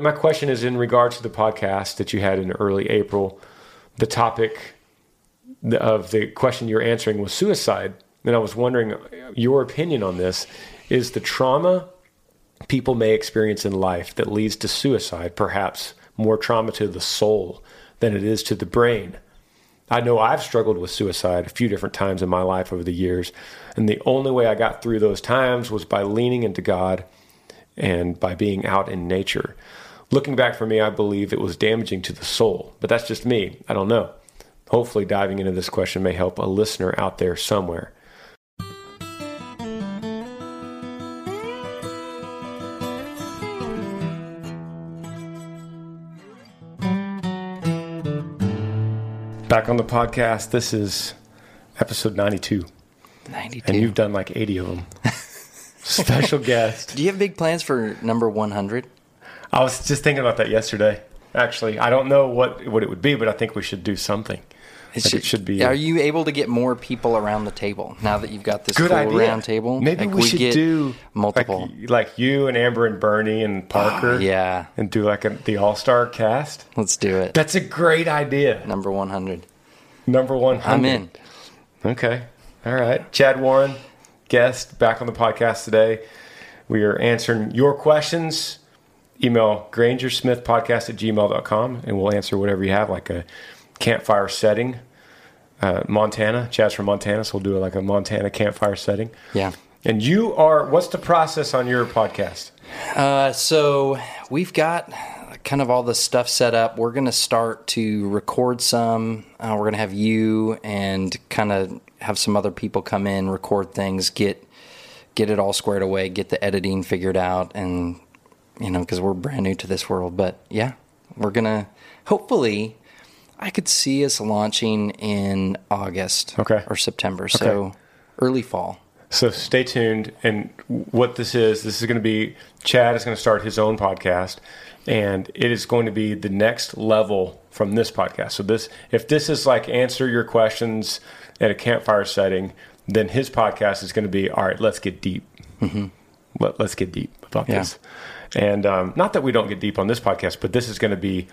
My question is in regard to the podcast that you had in early April. The topic of the question you're answering was suicide. And I was wondering your opinion on this. Is the trauma people may experience in life that leads to suicide perhaps more trauma to the soul than it is to the brain? I know I've struggled with suicide a few different times in my life over the years. And the only way I got through those times was by leaning into God and by being out in nature. Looking back for me, I believe it was damaging to the soul, but that's just me. I don't know. Hopefully, diving into this question may help a listener out there somewhere. Back on the podcast, this is episode 92. 92. And you've done like 80 of them. Special guest. Do you have big plans for number 100? I was just thinking about that yesterday. Actually, I don't know what what it would be, but I think we should do something. It, Like should, it should be. Are you able to get more people around the table now that you've got this Good cool idea. round table? Maybe Like, we, should get do multiple. like, like you and Amber and Bernie and oh, Parker. Oh, yeah. and do like a, the All Star cast. Let's do it. That's a great idea. number 100. Number one. I'm in. Okay. All right. Chad Warren, guest, back on the podcast today. We are answering your questions. Email grangersmithpodcast at gmail.com and we'll answer whatever you have, like a campfire setting. Uh, Montana. Chad's from Montana, so we'll do like a Montana campfire setting. Yeah. And you are, what's the process on your podcast? Uh, so we've got kind of all the stuff set up. We're going to start to record some. Uh, we're going to have you and kind of have some other people come in, record things, get get it all squared away, get the editing figured out, and you know, because we're brand new to this world. But yeah, we're gonna hopefully. I could see us launching in August Okay. or September, so early fall. So stay tuned. And what this is, this is going to be Chad is going to start his own podcast, and it is going to be the next level from this podcast. So this, if this is like answer your questions at a campfire setting, then his podcast is going to be all right. Let's get deep. Let, let's get deep about Mm-hmm. Yeah. this. And um, not that we don't get deep on this podcast, but this is going to be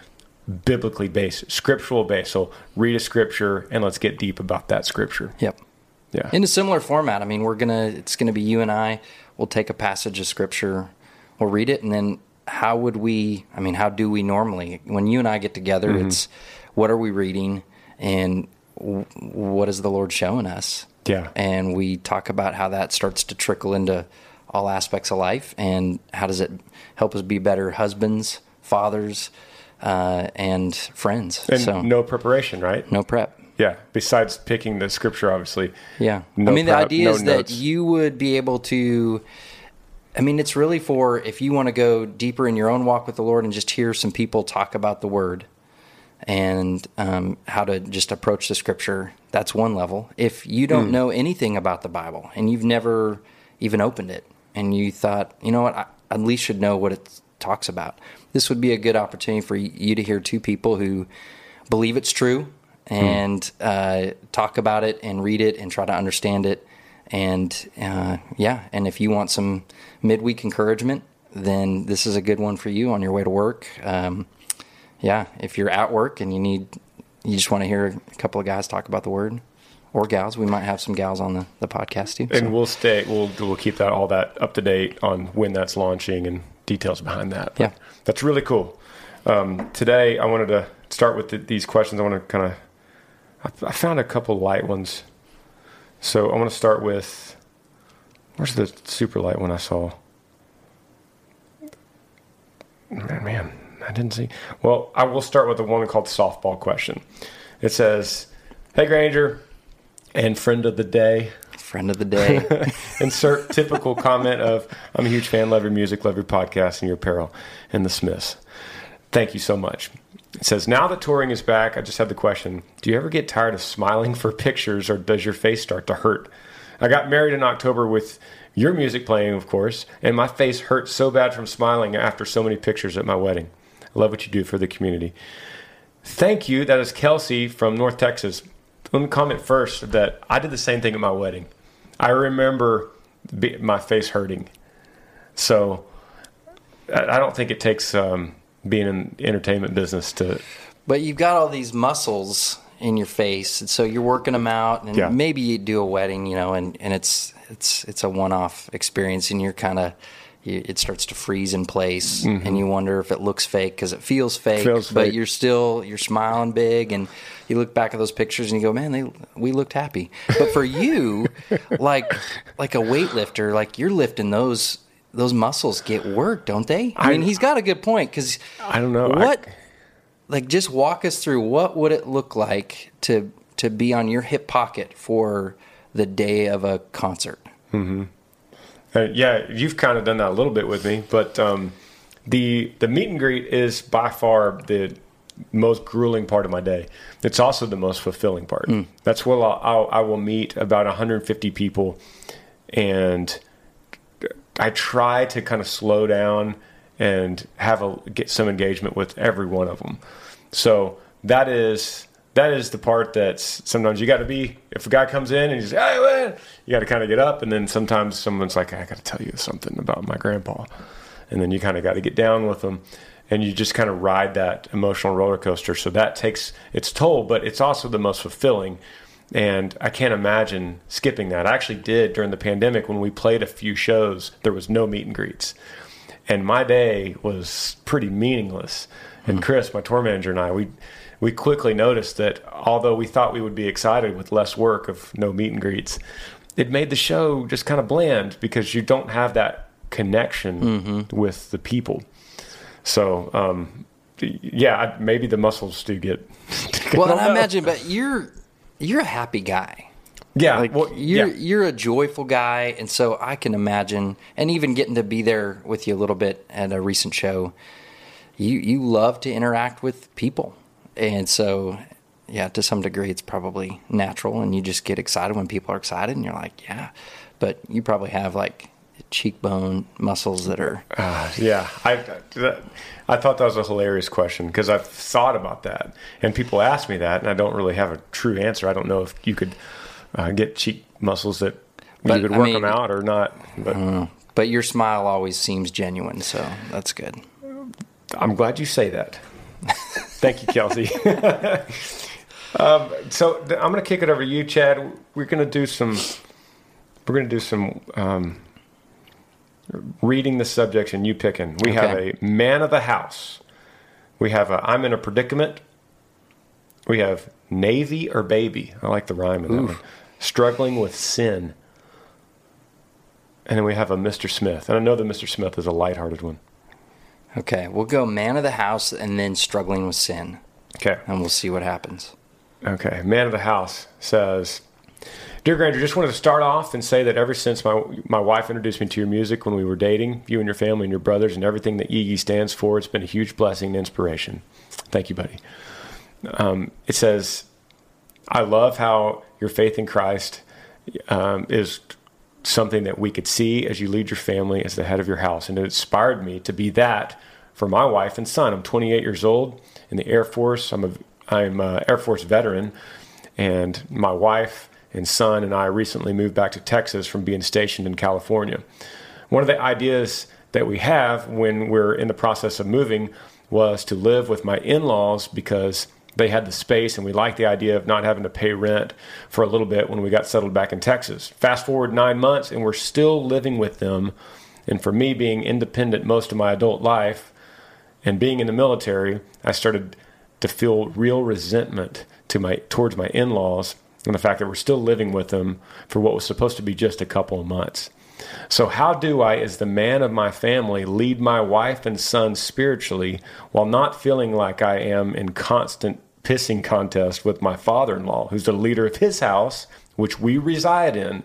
biblically based, scriptural based. So read a scripture and let's get deep about that scripture. Yep. Yeah. in a similar format. I mean, we're gonna it's gonna be you and I. We'll take a passage of scripture, we'll read it, and then how would we? I mean, how do we normally when you and I get together? Mm-hmm. It's what are we reading and w- what is the Lord showing us? Yeah. and we talk about how that starts to trickle into all aspects of life, and how does it help us be better husbands, fathers, uh, and friends? and so no preparation, right? no prep. Yeah. Besides picking the scripture, obviously. Yeah. No I mean, the idea no is that you would be able to. I mean, it's really for if you want to go deeper in your own walk with the Lord and just hear some people talk about the Word and um, how to just approach the Scripture. That's one level. If you don't know anything about the Bible and you've never even opened it, and you thought, you know what, I at least should know what it talks about. This would be a good opportunity for you to hear two people who believe it's true and uh, talk about it and read it and try to understand it. And uh, yeah, and if you want some midweek encouragement, then this is a good one for you on your way to work. Um, yeah, if you're at work and you need, you just want to hear a couple of guys talk about the word or gals, we might have some gals on the, the podcast too. And we'll stay. We'll we'll keep that all that up to date on when that's launching and details behind that. But Yeah. that's really cool. Um, today, I wanted to start with the, these questions. I want to kind of. I, I found a couple light ones, so I want to start with. Where's the super light one I saw? Man, man, I didn't see. Well, I will start with the one called softball question. It says, "Hey Granger, and friend of the day." Friend of the day. Insert typical comment of I'm a huge fan, love your music, love your podcast, and your apparel, and the Smiths. Thank you so much. It says, now that touring is back, I just have the question Do you ever get tired of smiling for pictures, or does your face start to hurt? I got married in October with your music playing, of course, and my face hurt so bad from smiling after so many pictures at my wedding. I love what you do for the community. Thank you. That is Kelsey from North Texas. Let me comment first that I did the same thing at my wedding. I remember my face hurting. So I don't think it takes um, being in the entertainment business to. But you've got all these muscles in your face, and so you're working them out. And Yeah. maybe you do a wedding, you know, and, and it's it's it's a one-off experience, and you're kind of it starts to freeze in place, and you wonder if it looks fake because it feels fake. Mm-hmm. Feels but fake. you're still you're smiling big, and you look back at those pictures and you go, "Man, they we looked happy." But for you, like like a weightlifter, like you're lifting those. Those muscles get work, don't they? I, I- mean, he's got a good point because I don't know. I- what like just walk us through what would it look like to to be on your hip pocket for the day of a concert Uh, yeah, you've kind of done that a little bit with me, but um, the the meet and greet is by far the most grueling part of my day. It's also the most fulfilling part. That's where I'll, I'll, I will meet about 150 people, and I try to kind of slow down and have a get some engagement with every one of them. So that is that is the part that's sometimes you got to be if a guy comes in and he's like, hey man, you got to kind of get up, and then sometimes someone's like I got to tell you something about my grandpa, and then you kind of got to get down with them. And you just kind of ride that emotional roller coaster. So that takes its toll, but it's also the most fulfilling. And I can't imagine skipping that. I actually did during the pandemic when we played a few shows, there was no meet and greets. And my day was pretty meaningless. And hmm. Chris, my tour manager, and I, we we quickly noticed that although we thought we would be excited with less work of no meet and greets, it made the show just kind of bland because you don't have that connection with the people. So, um, yeah, maybe the muscles do get. well and i imagine but you're you're a happy guy Yeah, like well, you're yeah. you're a joyful guy and so i can imagine and even getting to be there with you a little bit at a recent show you you love to interact with people and so yeah to some degree it's probably natural and you just get excited when people are excited and you're like yeah but you probably have like cheekbone muscles that are Uh, yeah, I I thought that was a hilarious question because I've thought about that, and people ask me that, and I don't really have a true answer. I don't know if you could uh, get cheek muscles that But, you could I work mean- them out or not. But but your smile always seems genuine so that's good I'm glad you say that. Thank you, Kelsey. um, so th- I'm going to kick it over to you, Chad. We're going to do some. We're going to do some um, reading the subjects and you picking. We have a man of the house. We have a I'm in a predicament. We have Navy or baby. I like the rhyme in that one. Struggling with sin. And then we have a Mr. Smith. And I know that Mr. Smith is a lighthearted one. Okay we'll go man of the house and then struggling with sin Okay. and we'll see what happens Okay, man of the house says, "Dear Granger, just wanted to start off and say that ever since my my wife introduced me to your music when we were dating, you and your family and your brothers and everything that Yee Yee stands for, it's been a huge blessing and inspiration. Thank you, buddy." Um, it says, "I love how your faith in Christ um, is." Something that we could see as you lead your family as the head of your house, and it inspired me to be that for my wife and son. I'm 28 years old in the Air Force. I'm a I'm a Air Force veteran, and my wife and son and I recently moved back to Texas from being stationed in California. One of the ideas that we have when we're in the process of moving was to live with my in-laws because they had the space and we liked the idea of not having to pay rent for a little bit when we got settled back in Texas. Fast forward 9 months and we're still living with them. And for me being independent most of my adult life and being in the military, I started to feel real resentment to my towards my in-laws and the fact that we're still living with them for what was supposed to be just a couple of months. So, how do I, as the man of my family, lead my wife and son spiritually while not feeling like I am in constant pissing contest with my father in law, who's the leader of his house, which we reside in?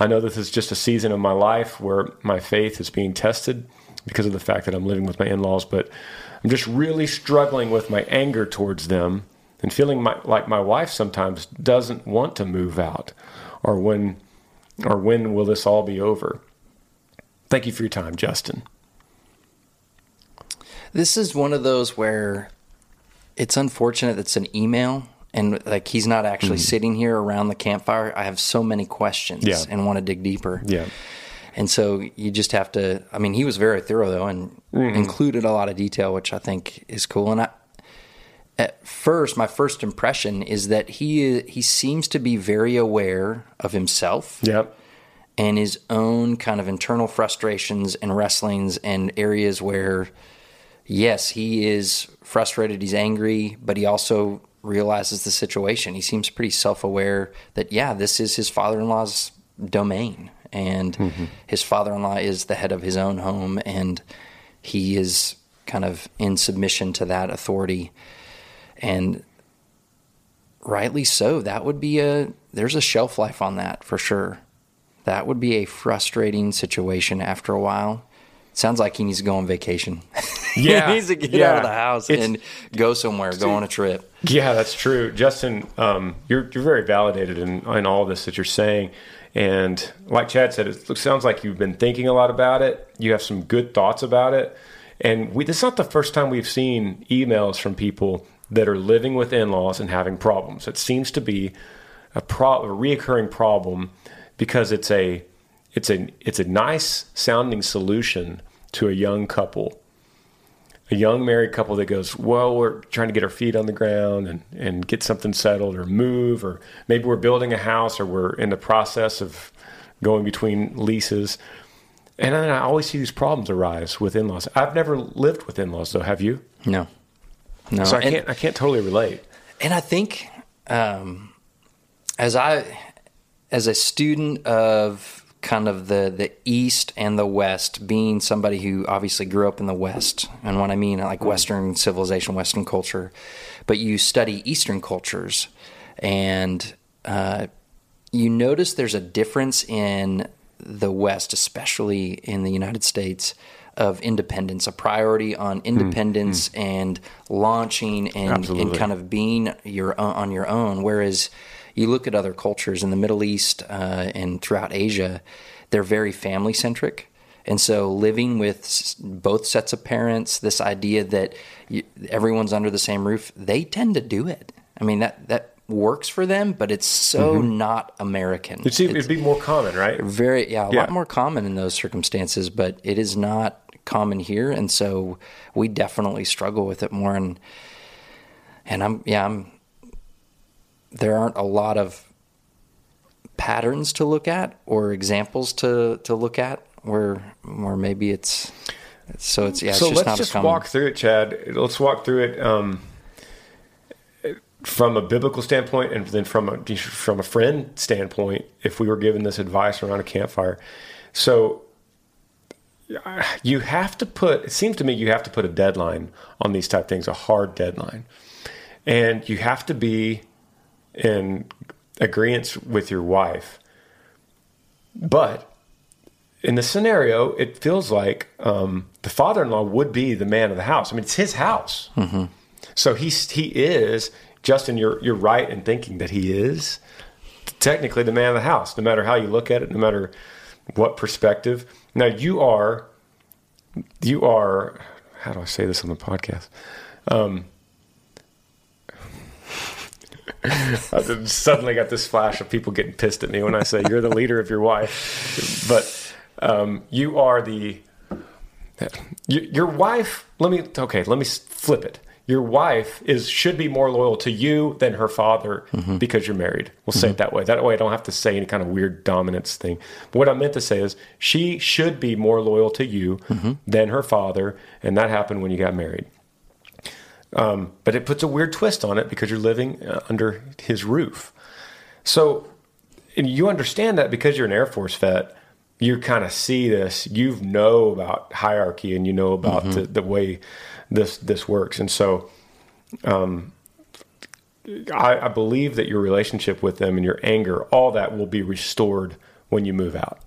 I know this is just a season of my life where my faith is being tested because of the fact that I'm living with my in laws, but I'm just really struggling with my anger towards them and feeling my, like my wife sometimes doesn't want to move out or when or when will this all be over? Thank you for your time, Justin. This is one of those where it's unfortunate it's an email and like he's not actually mm. sitting here around the campfire. I have so many questions yeah. and want to dig deeper. Yeah. And so you just have to I mean he was very thorough though and mm-hmm. included a lot of detail which I think is cool and I at first my first impression is that he he seems to be very aware of himself. Yep. And his own kind of internal frustrations and wrestlings and areas where yes, he is frustrated, he's angry, but he also realizes the situation. He seems pretty self-aware that yeah, this is his father-in-law's domain and mm-hmm. his father-in-law is the head of his own home and he is kind of in submission to that authority and rightly so. That would be a there's a shelf life on that for sure. That would be a frustrating situation after a while. Sounds like he needs to go on vacation. Yeah, he needs to get yeah. out of the house it's, and go somewhere, go on a trip. Yeah, that's true, Justin. Um, you're you're very validated in in all this that you're saying. And like Chad said, it sounds like you've been thinking a lot about it. You have some good thoughts about it. And we, this is not the first time we've seen emails from people that are living with in-laws and having problems. It seems to be a, pro- a reoccurring problem because it's a it's a it's a nice sounding solution to a young couple, a young married couple that goes, well, we're trying to get our feet on the ground and and get something settled or move or maybe we're building a house or we're in the process of going between leases. And then I always see these problems arise with in-laws. I've never lived with in-laws though. Have you? No. No, so I can't I can't totally relate. And I think um, as I as a student of kind of the the east and the west being somebody who obviously grew up in the west and what i mean like western civilization western culture but you study eastern cultures and uh, you notice there's a difference in the west especially in the united states of independence, a priority on hmm, independence mm, mm. and launching and, and, kind of being your on your own. Whereas you look at other cultures in the Middle East uh, and throughout Asia, they're very family centric. And so, living with both sets of parents, this idea that you, everyone's under the same roof, they tend to do it. I mean, that that works for them, but it's so mm-hmm. not American. It'd, it'd, be more common, right? Very, yeah, a yeah. lot more common in those circumstances, but it is not common here, and so we definitely struggle with it more. And and I'm yeah, I'm. There aren't a lot of patterns to look at or examples to to look at where where maybe it's so it's yeah. It's so just let's just walk through it, Chad. Let's walk through it. Um, from a biblical standpoint and then from a from a friend standpoint if we were given this advice around a campfire so you have to put it seems to me you have to put a deadline on these type things a hard deadline and you have to be in agreement with your wife but in the scenario it feels like um, the father-in-law would be the man of the house i mean it's his house mm-hmm. so he's he is justin you're you're right in thinking that he is technically the man of the house no matter how you look at it no matter what perspective now you are, you are, how do I say this on the podcast? Um, I suddenly got this flash of people getting pissed at me when I say you're the leader of your wife, but um, you are the your wife. Let me okay. Let me flip it. Your wife is should be more loyal to you than her father mm-hmm. because you're married. We'll mm-hmm. say it mm-hmm. that way. That way, I don't have to say any kind of weird dominance thing. But what I meant to say is she should be more loyal to you mm-hmm. than her father, and that happened when you got married. Um, but it puts a weird twist on it because you're living uh, under his roof. So you understand that because you're an Air Force vet, you kind of see this. You know about hierarchy and you know about mm-hmm. the, the, way this this works. And so, um, I, I believe that your relationship with them and your anger, all that, will be restored when you move out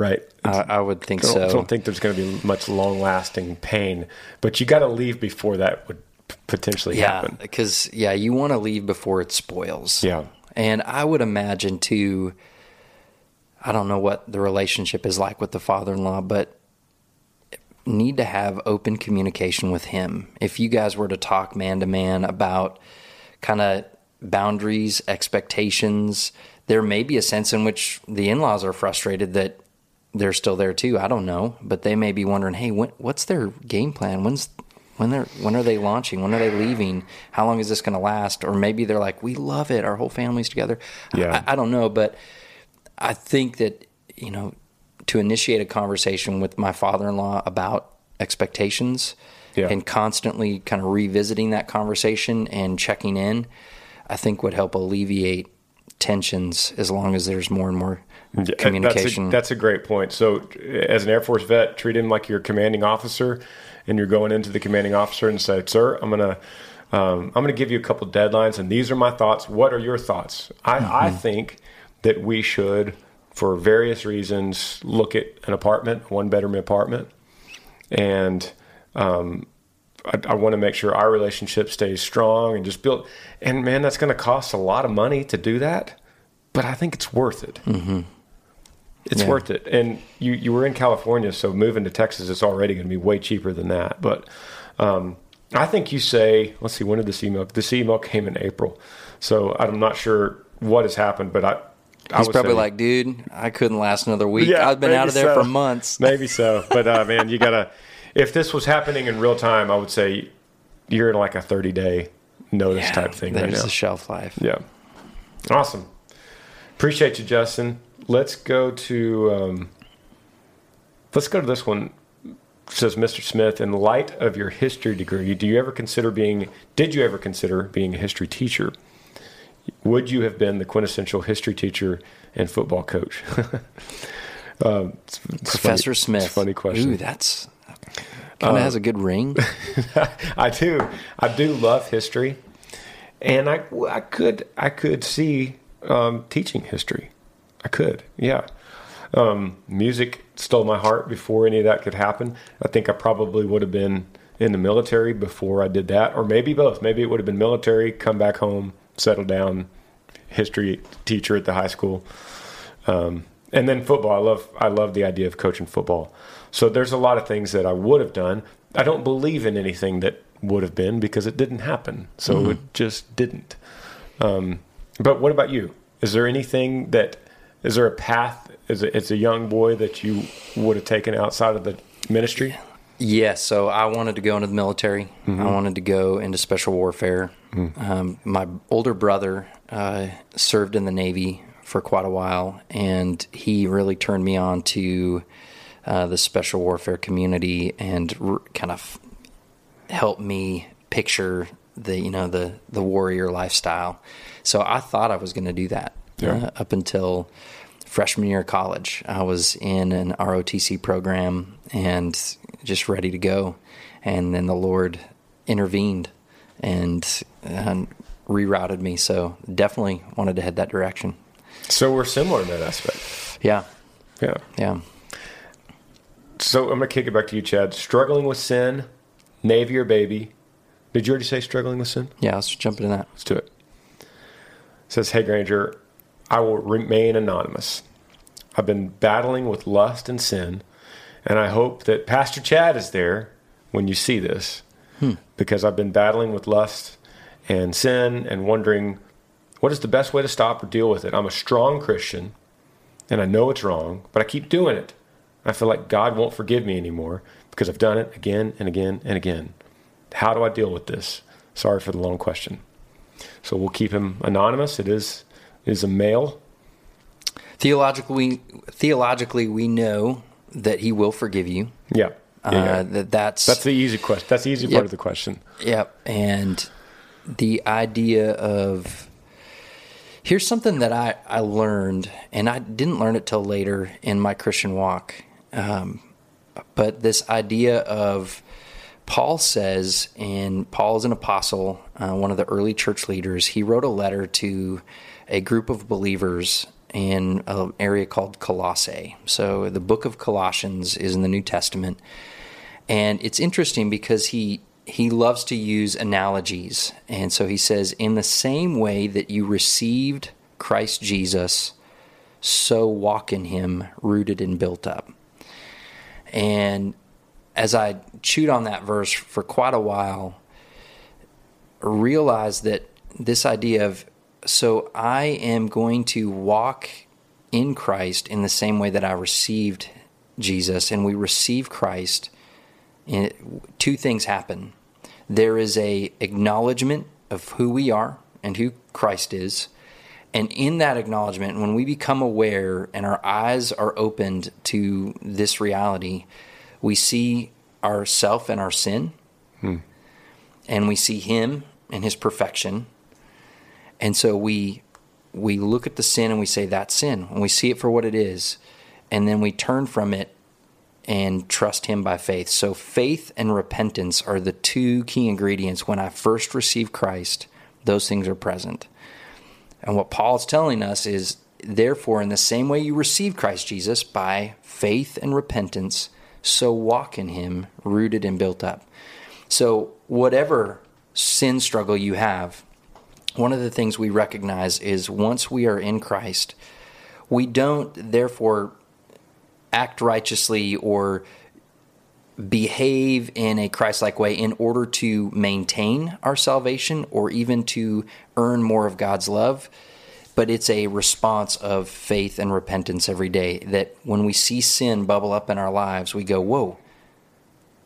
right? I, I, would think I so. I don't think there's going to be much long lasting pain, but you got to leave before that would potentially yeah, happen. Because, yeah, you want to leave before it spoils. Yeah. And I would imagine, too, I don't know what the relationship is like with the father in law, but need to have open communication with him. If you guys were to talk man to man about kind of boundaries, expectations, there may be a sense in which the in laws are frustrated that they're still there too. I don't know, but they may be wondering, hey, when, what's their game plan? When's when they're when are they launching? When are they leaving? How long is this going to last? Or maybe they're like, we love it. Our whole family's together. Yeah, I, I don't know, but I think that you know to initiate a conversation with my father-in-law about expectations yeah. and constantly kind of revisiting that conversation and checking in, I think would help alleviate tensions as long as there's more and more communication. That's a, that's a, great point. So, as an Air Force vet, treat him like your commanding officer, and you're going into the commanding officer and say, "Sir, I'm gonna." Um, I'm going to give you a couple deadlines, and these are my thoughts. What are your thoughts? I, mm-hmm. I think that we should, for various reasons, look at an apartment, one bedroom apartment, and um, I, I want to make sure our relationship stays strong and just build. And man, that's going to cost a lot of money to do that, but I think it's worth it. Mm-hmm. It's yeah. worth it. And you, you were in California, so moving to Texas is already going to be way cheaper than that. But um, I think you say, let's see, when did this email? This email came in April, so I'm not sure what has happened, but I. He's probably say, like, dude, I couldn't last another week. Yeah, I've been out of there so. for months. Maybe so, but uh, man, you gotta. If this was happening in real time, I would say you're in like a 30 day notice yeah, type thing there's right now. a shelf life. Yeah. Awesome. Appreciate you, Justin. Let's go to um, let's go to this one. says Mr. Smith, in light of your history degree, do you ever consider being did you ever consider being a history teacher? Would you have been the quintessential history teacher and football coach? um, it's, it's Professor funny, Smith. funny question. Ooh, that's kind of uh, has a good ring. I do. I do love history, and I I could I could see um, teaching history. I could, yeah. Um, music stole my heart before any of that could happen. I think I probably would have been in the military before I did that, or maybe both. Maybe it would have been military, come back home, settle down, history teacher at the high school, um, and then football. I love I love the idea of coaching football. So there's a lot of things that I would have done. I don't believe in anything that would have been because it didn't happen. So mm-hmm. it just didn't. Um, but what about you? Is there anything that is there a path Is a, as a young boy that you would have taken outside of the ministry? Yeah, so I wanted to go into the military. Mm-hmm. I wanted to go into special warfare. Mm-hmm. Um, my older brother uh, served in the Navy for quite a while, and he really turned me on to uh, the special warfare community and r- kind of helped me picture the you know the the warrior lifestyle. So I thought I was going to do that yeah. uh, up until freshman year of college. I was in an ROTC program and just ready to go, and then the Lord intervened and, and rerouted me. So definitely wanted to head that direction. So we're similar in that aspect. Yeah. Yeah. Yeah. So I'm going to kick it back to you, Chad. Struggling with sin, Navy or baby. Did you already say struggling with sin? Yeah, let's jump into that. Let's do it. it says, Hey, Granger, I will remain anonymous. I've been battling with lust and sin, and I hope that Pastor Chad is there when you see this hmm. because I've been battling with lust and sin and wondering what is the best way to stop or deal with it. I'm a strong Christian and I know it's wrong, but I keep doing it. I feel like God won't forgive me anymore because I've done it again and again and again. How do I deal with this? Sorry for the long question. So we'll keep him anonymous. It is is a male. Theologically, theologically, we know that He will forgive you. Yeah. Uh, Yeah, yeah. That that's That's the easy question. That's the easy Yep. part of the question. Yep. And the idea of here's something that I, I learned, and I didn't learn it till later in my Christian walk. Um, but this idea of Paul says, and Paul is an apostle, uh, one of the early church leaders. He wrote a letter to a group of believers in an area called Colossae. So the book of Colossians is in the New Testament. And it's interesting because he he loves to use analogies. And so he says, in the same way that you received Christ Jesus, so walk in him, rooted and built up. And as I chewed on that verse for quite a while, realized that this idea of so I am going to walk in Christ in the same way that I received Jesus, and we receive Christ. And two things happen. There is a acknowledgement of who we are and who Christ is, and in that acknowledgement, when we become aware and our eyes are opened to this reality, we see ourself and our sin, hmm. and we see Him and His perfection, and so we we look at the sin and we say that's sin, and we see it for what it is, and then we turn from it and trust Him by faith. So faith and repentance are the two key ingredients. When I first receive Christ, those things are present. And what Paul's telling us is, therefore, in the same way you received Christ Jesus by faith and repentance, so walk in Him, rooted and built up. So, whatever sin struggle you have, one of the things we recognize is once we are in Christ, we don't therefore act righteously or behave in a Christ like way in order to maintain our salvation or even to earn more of God's love. But it's a response of faith and repentance every day that when we see sin bubble up in our lives, we go, Whoa,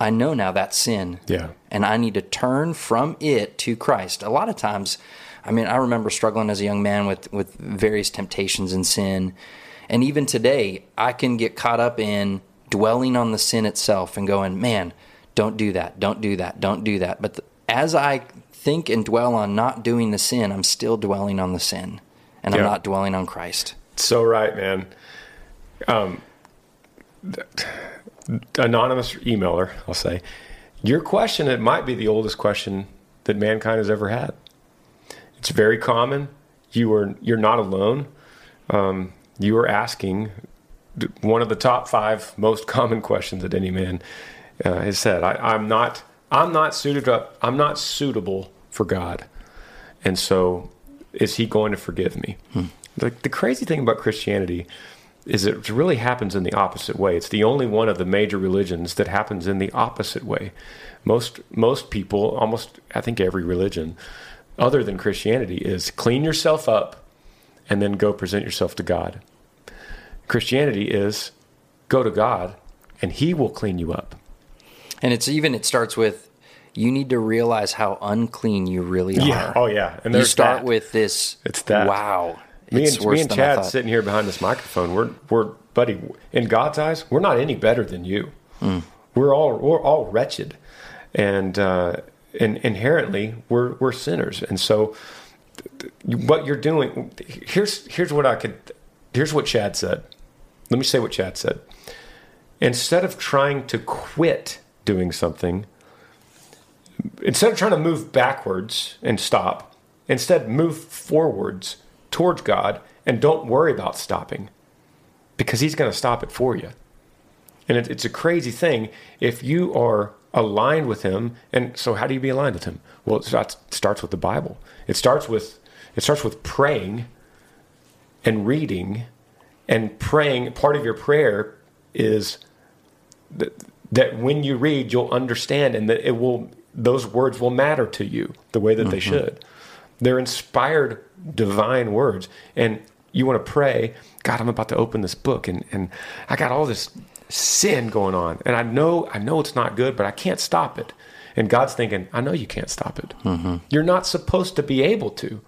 I know now that's sin. Yeah. And I need to turn from it to Christ. A lot of times, I mean, I remember struggling as a young man with, with various temptations and sin. And even today, I can get caught up in dwelling on the sin itself and going, man, don't do that, don't do that, don't do that. But the, as I think and dwell on not doing the sin, I'm still dwelling on the sin and I'm not dwelling on Christ. So right, man. Um, anonymous emailer, I'll say, your question it might be the oldest question that mankind has ever had. It's very common. You are you're not alone. Um, you are asking one of the top five most common questions that any man uh, has said. I, I'm not I'm not suited up. I'm not suitable for God, and so is He going to forgive me? The, the crazy thing about Christianity is it really happens in the opposite way. It's the only one of the major religions that happens in the opposite way. Most most people, almost I think every religion, other than Christianity, is clean yourself up and then go present yourself to God. Christianity is go to God and He will clean you up. And it's even, it starts with, you need to realize how unclean you really are. Oh yeah, and then you start that. with this. It's that. Wow. Me and, me and Chad sitting here behind this microphone, we're we're buddy. In God's eyes, we're not any better than you. Hmm. We're all we're all wretched, and uh, inherently we're we're sinners. And so, what you're doing here's here's what I could here's what Chad said. Let me say what Chad said. Instead of trying to quit doing something, instead of trying to move backwards and stop, instead move forwards towards God and don't worry about stopping because He's going to stop it for you. And it, it's a crazy thing if you are aligned with Him. And so, how do you be aligned with Him? Well, it starts, starts with the Bible. It starts with it starts with praying and reading and praying. Part of your prayer is the, that when you read, you'll understand and that it will, those words will matter to you the way that mm-hmm. they should. They're inspired divine words. And you want to pray, God, I'm about to open this book and, and I got all this sin going on. And I know, I know it's not good, but I can't stop it. And God's thinking, I know you can't stop it. Mm-hmm. You're not supposed to be able to.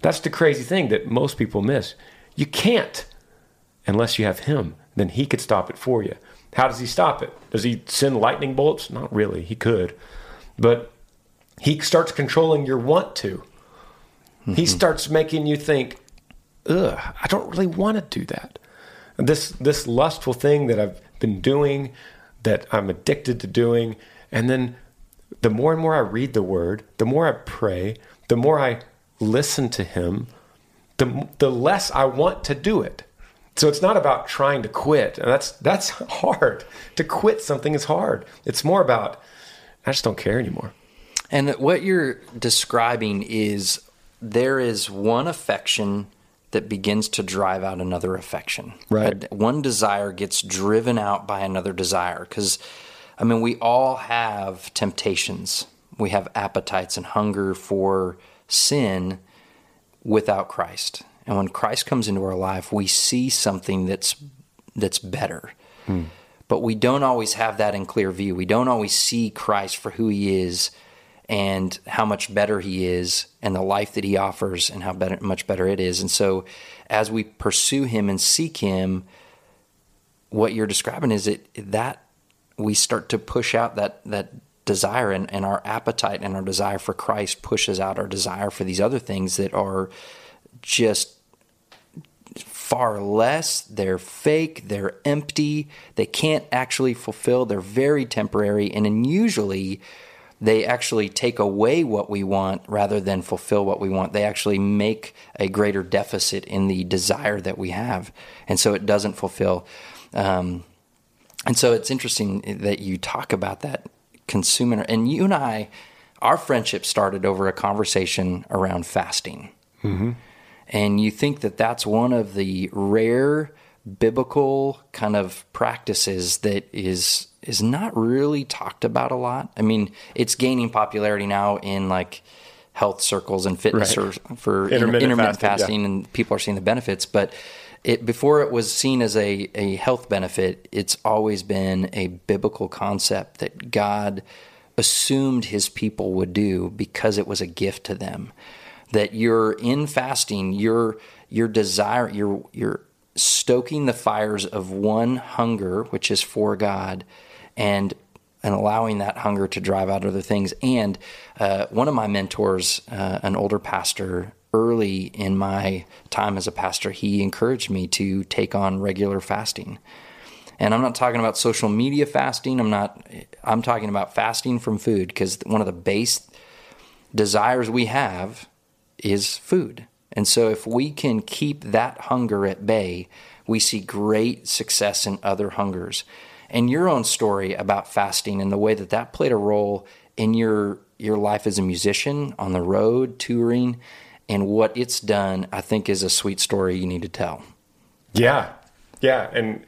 That's the crazy thing that most people miss. You can't unless you have Him. Then He could stop it for you. How does He stop it? Does He send lightning bolts? Not really. He could. But He starts controlling your want to. Mm-hmm. He starts making you think, ugh, I don't really want to do that. This this lustful thing that I've been doing, that I'm addicted to doing, and then the more and more I read the word, the more I pray, the more I listen to him, the the less I want to do it. So it's not about trying to quit. And that's that's hard. To quit something is hard. It's more about I just don't care anymore. And what you're describing is there is one affection that begins to drive out another affection. Right. One desire gets driven out by another desire because I mean, we all have temptations. We have appetites and hunger for sin without Christ. And when Christ comes into our life, we see something that's that's better. Hmm. But we don't always have that in clear view. We don't always see Christ for who he is and how much better he is and the life that he offers and how better, much better it is. And so as we pursue him and seek him, what you're describing is it that we start to push out that that desire and, and our appetite and our desire for Christ pushes out our desire for these other things that are just far less. They're fake, they're empty, they can't actually fulfill, they're very temporary, and usually they actually take away what we want rather than fulfill what we want. They actually make a greater deficit in the desire that we have. And so it doesn't fulfill. Um, and so it's interesting that you talk about that consumer. And you and I, our friendship started over a conversation around fasting. Mm-hmm. And you think that that's one of the rare biblical kind of practices that is is not really talked about a lot. I mean, it's gaining popularity now in like health circles and fitness right. or for intermittent, intermittent fasting, fasting yeah. and people are seeing the benefits, but it before it was seen as a, a health benefit, it's always been a biblical concept that God assumed his people would do because it was a gift to them. That you're in fasting, your your desire, you're you're stoking the fires of one hunger, which is for God, and and allowing that hunger to drive out other things. And uh, one of my mentors, uh, an older pastor, early in my time as a pastor, he encouraged me to take on regular fasting. And I'm not talking about social media fasting. I'm not. I'm talking about fasting from food because one of the base desires we have is food. And so if we can keep that hunger at bay, we see great success in other hungers. And your own story about fasting and the way that that played a role in your your life as a musician on the road touring and what it's done, I think is a sweet story you need to tell. Yeah, yeah, and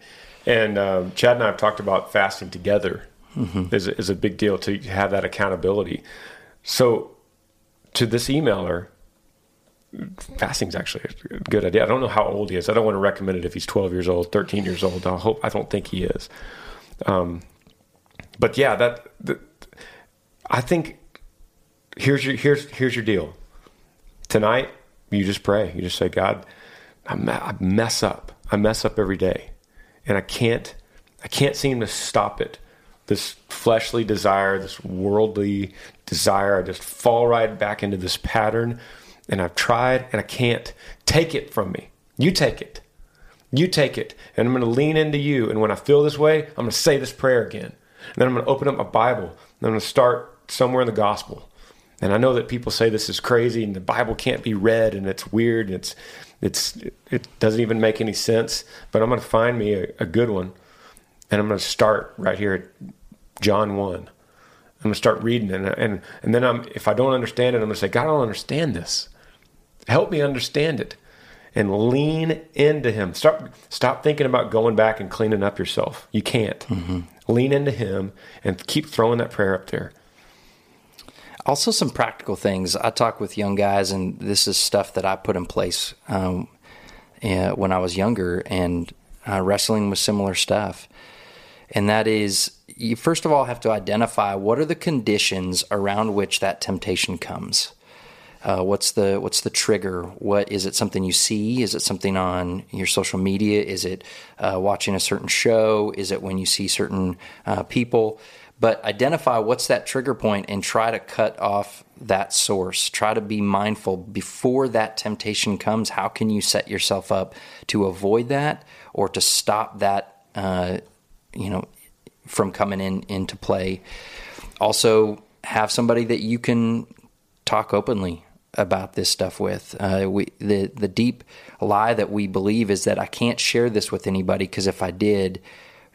and um, Chad and I have talked about fasting together mm-hmm. is is a big deal to have that accountability. So to this emailer, fasting is actually a good idea. I don't know how old he is. I don't want to recommend it if he's 12 years old, 13 years old. I hope I don't think he is. Um, but yeah, that, that I think here's your here's here's your deal tonight, you just pray. You just say, God, I mess up. I mess up every day, and I can't. I can't seem to stop it. This fleshly desire, this worldly desire, I just fall right back into this pattern, and I've tried, and I can't take it from me. You take it. You take it, and I'm going to lean into you. And when I feel this way, I'm going to say this prayer again. And then I'm going to open up my Bible, and I'm going to start somewhere in the gospel. And I know that people say this is crazy and the Bible can't be read and it's weird and it's it's it doesn't even make any sense. But I'm going to find me a, a good one, and I'm going to start right here at John one. I'm going to start reading and and and then I'm if I don't understand it, I'm going to say, God, I don't understand this. Help me understand it, and lean into Him. Stop stop thinking about going back and cleaning up yourself. You can't. Mm-hmm. lean into Him and keep throwing that prayer up there. Also, some practical things. I talk with young guys, and this is stuff that I put in place um, uh, when I was younger and uh, wrestling with similar stuff. And that is, you first of all have to identify what are the conditions around which that temptation comes. Uh, what's the what's the trigger? What is it? Something you see? Is it something on your social media? Is it uh, watching a certain show? Is it when you see certain uh, people? But identify what's that trigger point and try to cut off that source. Try to be mindful before that temptation comes. How can you set yourself up to avoid that or to stop that? Uh, you know, from coming in into play. Also, have somebody that you can talk openly about this stuff with. Uh, we the the deep lie that we believe is that I can't share this with anybody because if I did,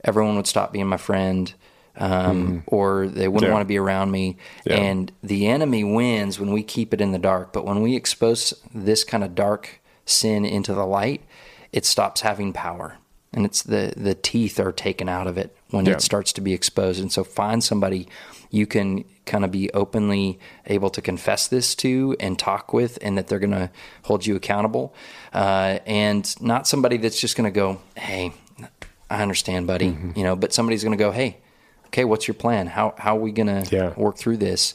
everyone would stop being my friend. Um, mm. Or they wouldn't yeah. want to be around me. Yeah. And the enemy wins when we keep it in the dark. But when we expose this kind of dark sin into the light, it stops having power. And it's the, the teeth are taken out of it when yeah. it starts to be exposed. And so find somebody you can kind of be openly able to confess this to and talk with, and that they're going to hold you accountable. Uh, and not somebody that's just going to go, hey, I understand, buddy, mm-hmm. you know, but somebody's going to go, hey, okay, what's your plan? How, how are we going to yeah. work through this?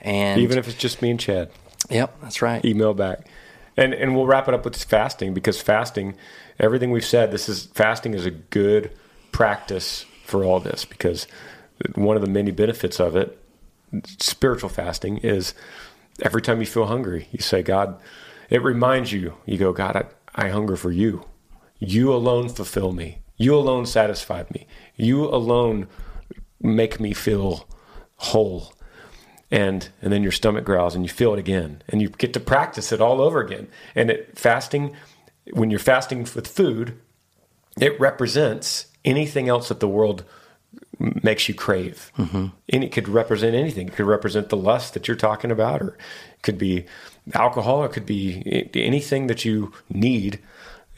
And even if it's just me and Chad. Yep, that's right. Email back. And, and we'll wrap it up with fasting because fasting, everything we've said, this is fasting is a good practice for all this because one of the many benefits of it, spiritual fasting, is every time you feel hungry, you say, God, it reminds you, you go, God, I, I hunger for you. You alone fulfill me. You alone satisfy me. You alone make me feel whole. And and then your stomach growls and you feel it again. And you get to practice it all over again. And it, fasting, when you're fasting with food, it represents anything else that the world makes you crave. Mm-hmm. And it could represent anything. It could represent the lust that you're talking about, or it could be alcohol. It could be anything that you need.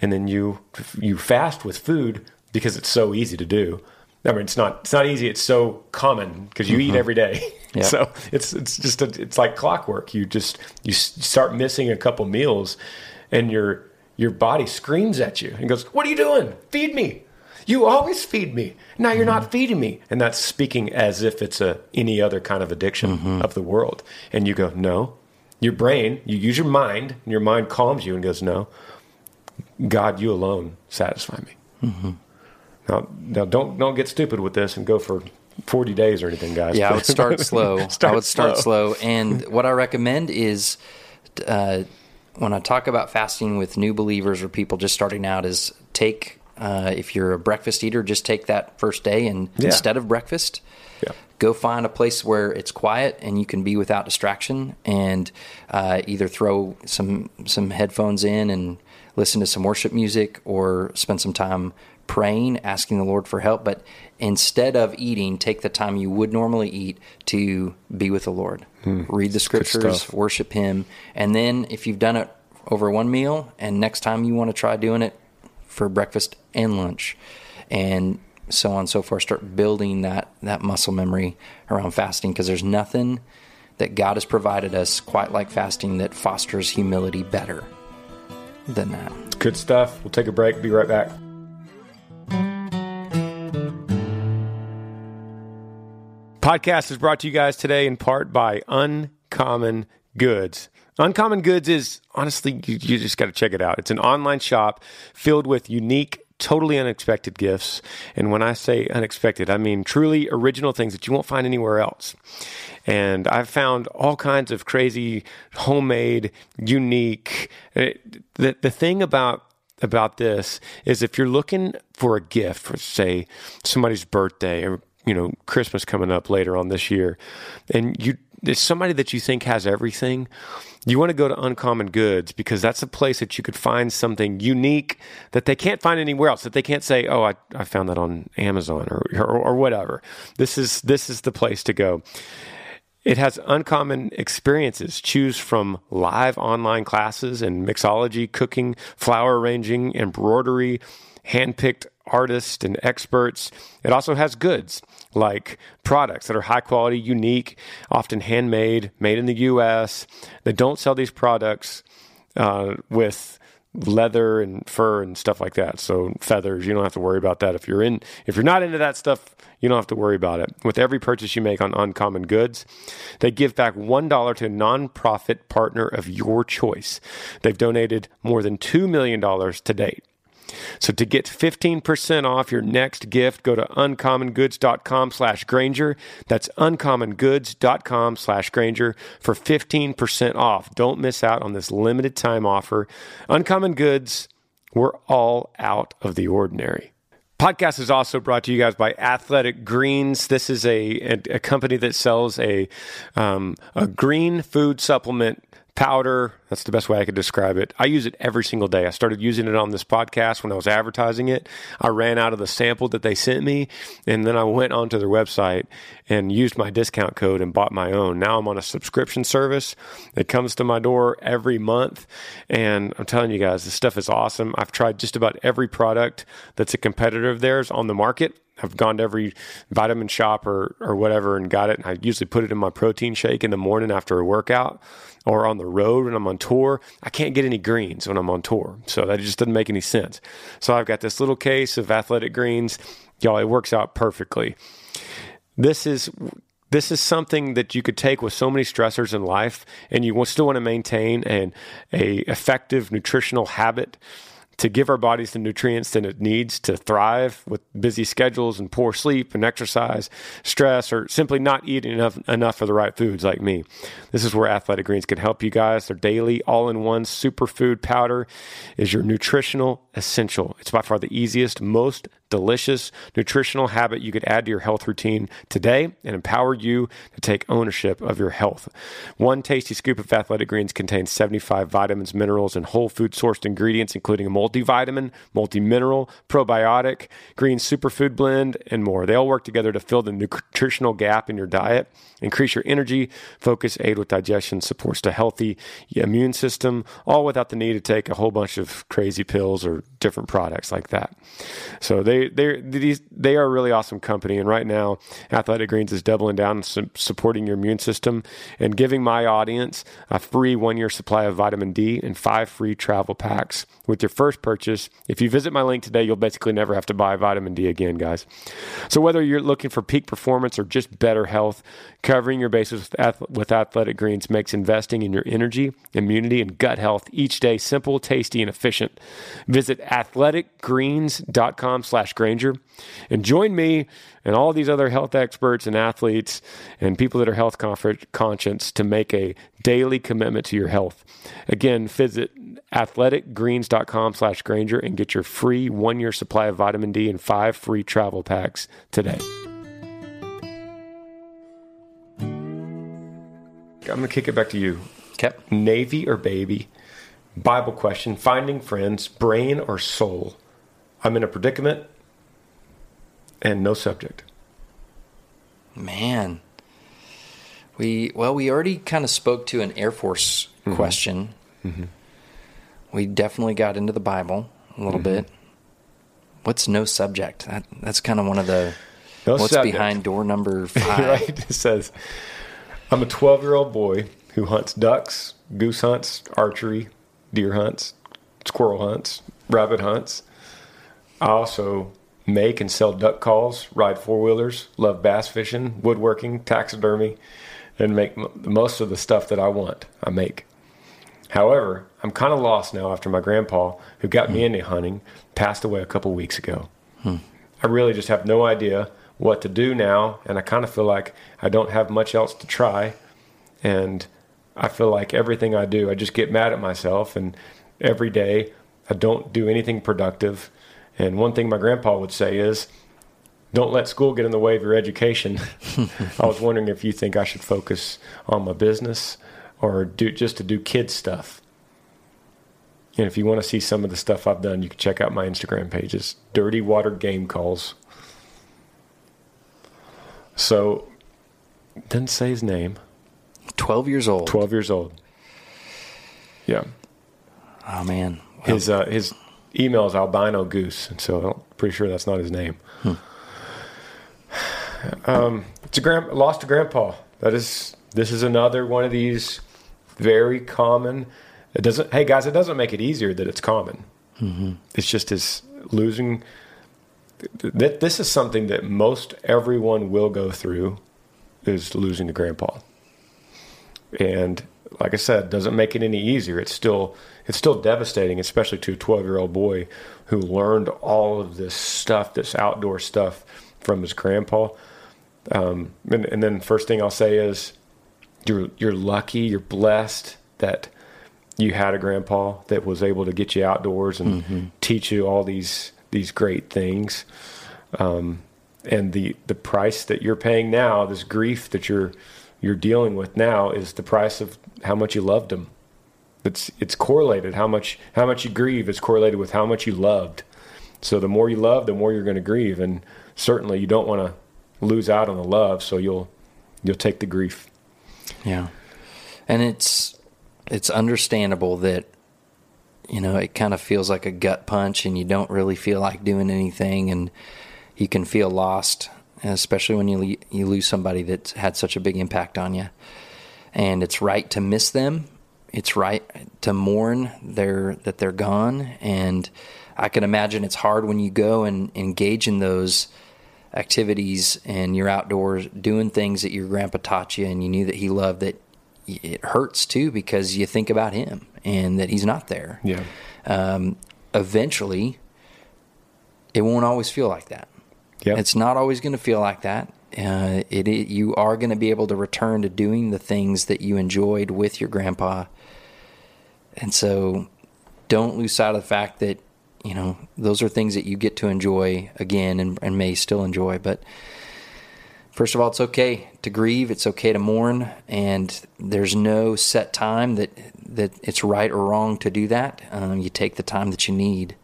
And then you you fast with food because it's so easy to do. I mean, it's not it's not easy. It's so common because you mm-hmm. eat every day. Yep. So it's it's just a, it's like clockwork. You just you start missing a couple meals, and your your body screams at you and goes, "What are you doing? Feed me!" You always feed me. Now you're mm-hmm. not feeding me. And that's speaking as if it's a any other kind of addiction mm-hmm. of the world. And you go, no. Your brain, you use your mind, and your mind calms you and goes, no. God, you alone satisfy me. Mm-hmm. Now, now don't don't get stupid with this and go for 40 days or anything, guys. Yeah, I would start slow. start I would start slow. slow. And what I recommend is uh, when I talk about fasting with new believers or people just starting out, is take uh, if you're a breakfast eater, just take that first day and yeah. instead of breakfast, yeah. go find a place where it's quiet and you can be without distraction, and uh, either throw some some headphones in and listen to some worship music, or spend some time praying, asking the Lord for help. But instead of eating, take the time you would normally eat to be with the Lord. Hmm. Read the scriptures, worship Him, and then if you've done it over one meal, and next time you want to try doing it for breakfast and lunch, and so on and so forth. Start building that that muscle memory around fasting because there's nothing that God has provided us quite like fasting that fosters humility better than that. Good stuff. We'll take a break. Be right back. Podcast is brought to you guys today in part by Uncommon Goods. Uncommon Goods is honestly, you, you just got to check it out. It's an online shop filled with unique totally unexpected gifts. And when I say unexpected, I mean truly original things that you won't find anywhere else. And I've found all kinds of crazy, homemade, unique. The, the thing about about this is if you're looking for a gift for say somebody's birthday or you know Christmas coming up later on this year and you there's somebody that you think has everything you want to go to Uncommon Goods because that's a place that you could find something unique that they can't find anywhere else. That they can't say, "Oh, I, I found that on Amazon or, or, or whatever." This is this is the place to go. It has uncommon experiences. Choose from live online classes in mixology, cooking, flower arranging, embroidery, handpicked artists and experts. It also has goods like products that are high quality, unique, often handmade, made in the US. They don't sell these products uh, with leather and fur and stuff like that. So feathers, you don't have to worry about that. If you're in if you're not into that stuff, you don't have to worry about it. With every purchase you make on Uncommon Goods, they give back $1 to a nonprofit partner of your choice. They've donated more than $2 million to date. So to get 15% off your next gift, go to uncommongoods.com slash Granger. That's uncommongoods.com slash Granger for 15% off. Don't miss out on this limited time offer. Uncommon Goods, we're all out of the ordinary. Podcast is also brought to you guys by Athletic Greens. This is a, a, a company that sells a, um, a green food supplement powder. That's the best way I could describe it. I use it every single day. I started using it on this podcast when I was advertising it. I ran out of the sample that they sent me, and then I went onto their website and used my discount code and bought my own. Now I'm on a subscription service. It comes to my door every month, and I'm telling you guys, this stuff is awesome. I've tried just about every product that's a competitor of theirs on the market. I've gone to every vitamin shop or, or whatever and got it. And I usually put it in my protein shake in the morning after a workout or on the road when I'm on tour. I can't get any greens when I'm on tour. So that just doesn't make any sense. So I've got this little case of athletic greens. Y'all, it works out perfectly. This is this is something that you could take with so many stressors in life and you still want to maintain an a effective nutritional habit to give our bodies the nutrients that it needs to thrive with busy schedules and poor sleep and exercise, stress, or simply not eating enough, enough of the right foods like me. This is where Athletic Greens can help you guys. Their daily all in one superfood powder is your nutritional essential. It's by far the easiest, most delicious nutritional habit you could add to your health routine today and empower you to take ownership of your health. One tasty scoop of Athletic Greens contains 75 vitamins, minerals, and whole food sourced ingredients, including a multivitamin, multi mineral, probiotic, green superfood blend, and more. They all work together to fill the nutritional gap in your diet, increase your energy, focus, aid with digestion, supports a healthy immune system, all without the need to take a whole bunch of crazy pills or different products like that. So they they these they are a really awesome company, and right now Athletic Greens is doubling down and supporting your immune system and giving my audience a free one year supply of vitamin D and five free travel packs with your first purchase. If you visit my link today, you'll basically never have to buy vitamin D again, guys. So whether you're looking for peak performance or just better health, covering your bases with, with Athletic Greens makes investing in your energy, immunity, and gut health each day simple, tasty, and efficient. Visit athleticgreens.com slash Granger and join me and all these other health experts and athletes and people that are health conscious to make a daily commitment to your health. Again, visit athleticgreens.com slash Granger and get your free one-year supply of vitamin D and five free travel packs today. I'm going to kick it back to you. Okay. Navy or baby? Bible question, finding friends, brain or soul? I'm in a predicament and no subject. Man. We well, we already kind of spoke to an Air Force mm-hmm. question. Mm-hmm. We definitely got into the Bible a little mm-hmm. bit. What's no subject? That, that's kind of one of the no what's subject. behind door number five. right. It says, "I'm a 12 year old boy who hunts ducks, goose hunts, archery, deer hunts, squirrel hunts, rabbit hunts. I also make and sell duck calls, ride four wheelers, love bass fishing, woodworking, taxidermy, and make m- most of the stuff that I want. I make. However, I'm kind of lost now after my grandpa, who got me hmm. into hunting, passed away a couple weeks ago. I really just have no idea what to do now, and I kind of feel like I don't have much else to try. And I feel like everything I do, I just get mad at myself, and every day I don't do anything productive. And one thing my grandpa would say is, don't let school get in the way of your education. I was wondering if you think I should focus on my business or do just to do kid stuff. And if you want to see some of the stuff I've done, you can check out my Instagram pages, Dirty Water Game Calls. So, didn't say his name. 12 years old. 12 years old. Yeah. Oh, man. Well, his, uh, his, email is albino goose, and so I'm pretty sure that's not his name. Um, it's a grand lost to grandpa. That is this is another one of these very common. It doesn't. Hey guys, it doesn't make it easier that it's common. It's just his losing. That this is something that most everyone will go through, is losing a grandpa. And like I said, doesn't make it any easier. It's still it's still devastating, especially to a 12 year old boy who learned all of this stuff, this outdoor stuff, from his grandpa. Um, and, and then first thing I'll say is, you're you're lucky, you're blessed that you had a grandpa that was able to get you outdoors and teach you all these these great things. Um, and the the price that you're paying now, this grief that you're you're dealing with now, is the price of how much you loved them. It's it's correlated. How much how much you grieve is correlated with how much you loved. So the more you love, the more you're going to grieve, and certainly you don't want to lose out on the love. So you'll you'll take the grief. Yeah. And it's it's understandable that you know, it kind of feels like a gut punch and you don't really feel like doing anything and you can feel lost, especially when you le- you lose somebody that's had such a big impact on you. And it's right to miss them. It's right to mourn their that they're gone and I can imagine it's hard when you go and engage in those activities and you're outdoors doing things that your grandpa taught you and you knew that he loved that it hurts too because you think about him and that he's not there. Yeah. Um, eventually, it won't always feel like that. Yeah. It's not always going to feel like that. Uh, it, it you are going to be able to return to doing the things that you enjoyed with your grandpa, and so don't lose sight of the fact that you know those are things that you get to enjoy again and, and may still enjoy. But first of all, it's okay to grieve. It's okay to mourn, and there's no set time that that it's right or wrong to do that. Um, you take the time that you need.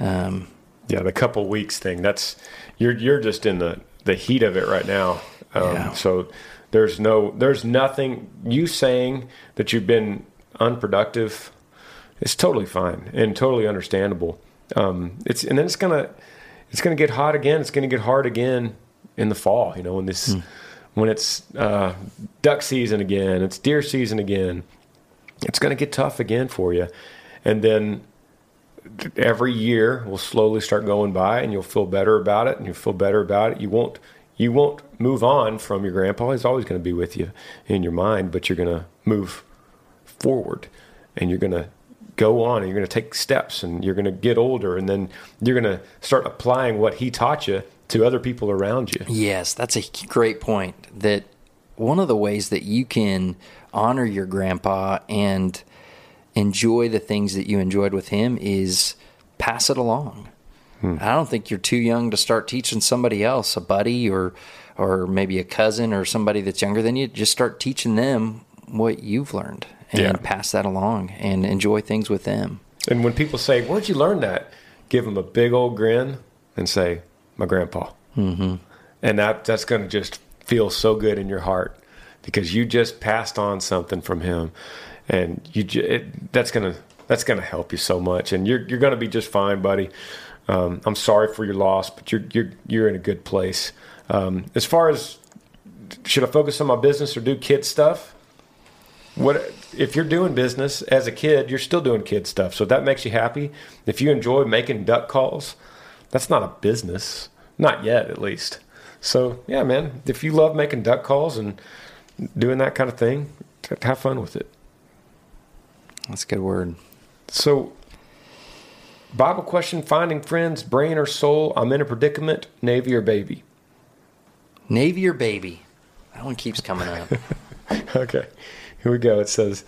Um, Yeah, the couple weeks thing. That's you're you're just in the the heat of it right now. Um, Yeah. So there's no there's nothing you saying that you've been unproductive. It's totally fine and totally understandable. Um, it's and then it's gonna it's gonna get hot again. It's gonna get hard again in the fall. You know when this when it's uh, duck season again. It's deer season again. It's gonna get tough again for you, and then every year will slowly start going by and you'll feel better about it and you'll feel better about it you won't you won't move on from your grandpa he's always going to be with you in your mind but you're going to move forward and you're going to go on and you're going to take steps and you're going to get older and then you're going to start applying what he taught you to other people around you Yes, that's a great point. That one of the ways that you can honor your grandpa and enjoy the things that you enjoyed with him is pass it along. I don't think you're too young to start teaching somebody else, a buddy or or maybe a cousin or somebody that's younger than you. Just start teaching them what you've learned and Yeah. pass that along and enjoy things with them. and when people say where'd you learn that give them a big old grin and say my grandpa mm-hmm. and that that's going to just feel so good in your heart because you just passed on something from him and you it, that's to that's to help you so much. And you're you're to be just fine buddy. Um, I'm sorry for your loss but you're you're you're in a good place. Um, as far as should I focus on my business or do kid stuff? What if you're doing business as a kid you're still doing kid stuff. So that makes you happy. If you enjoy making duck calls that's not a business. Not yet at least. So yeah man if you love making duck calls and doing that kind of thing have fun with it That's a good word. so bible question finding friends brain or soul i'm in a predicament navy or baby Navy or baby? That one keeps coming up. Okay, here we go. It says,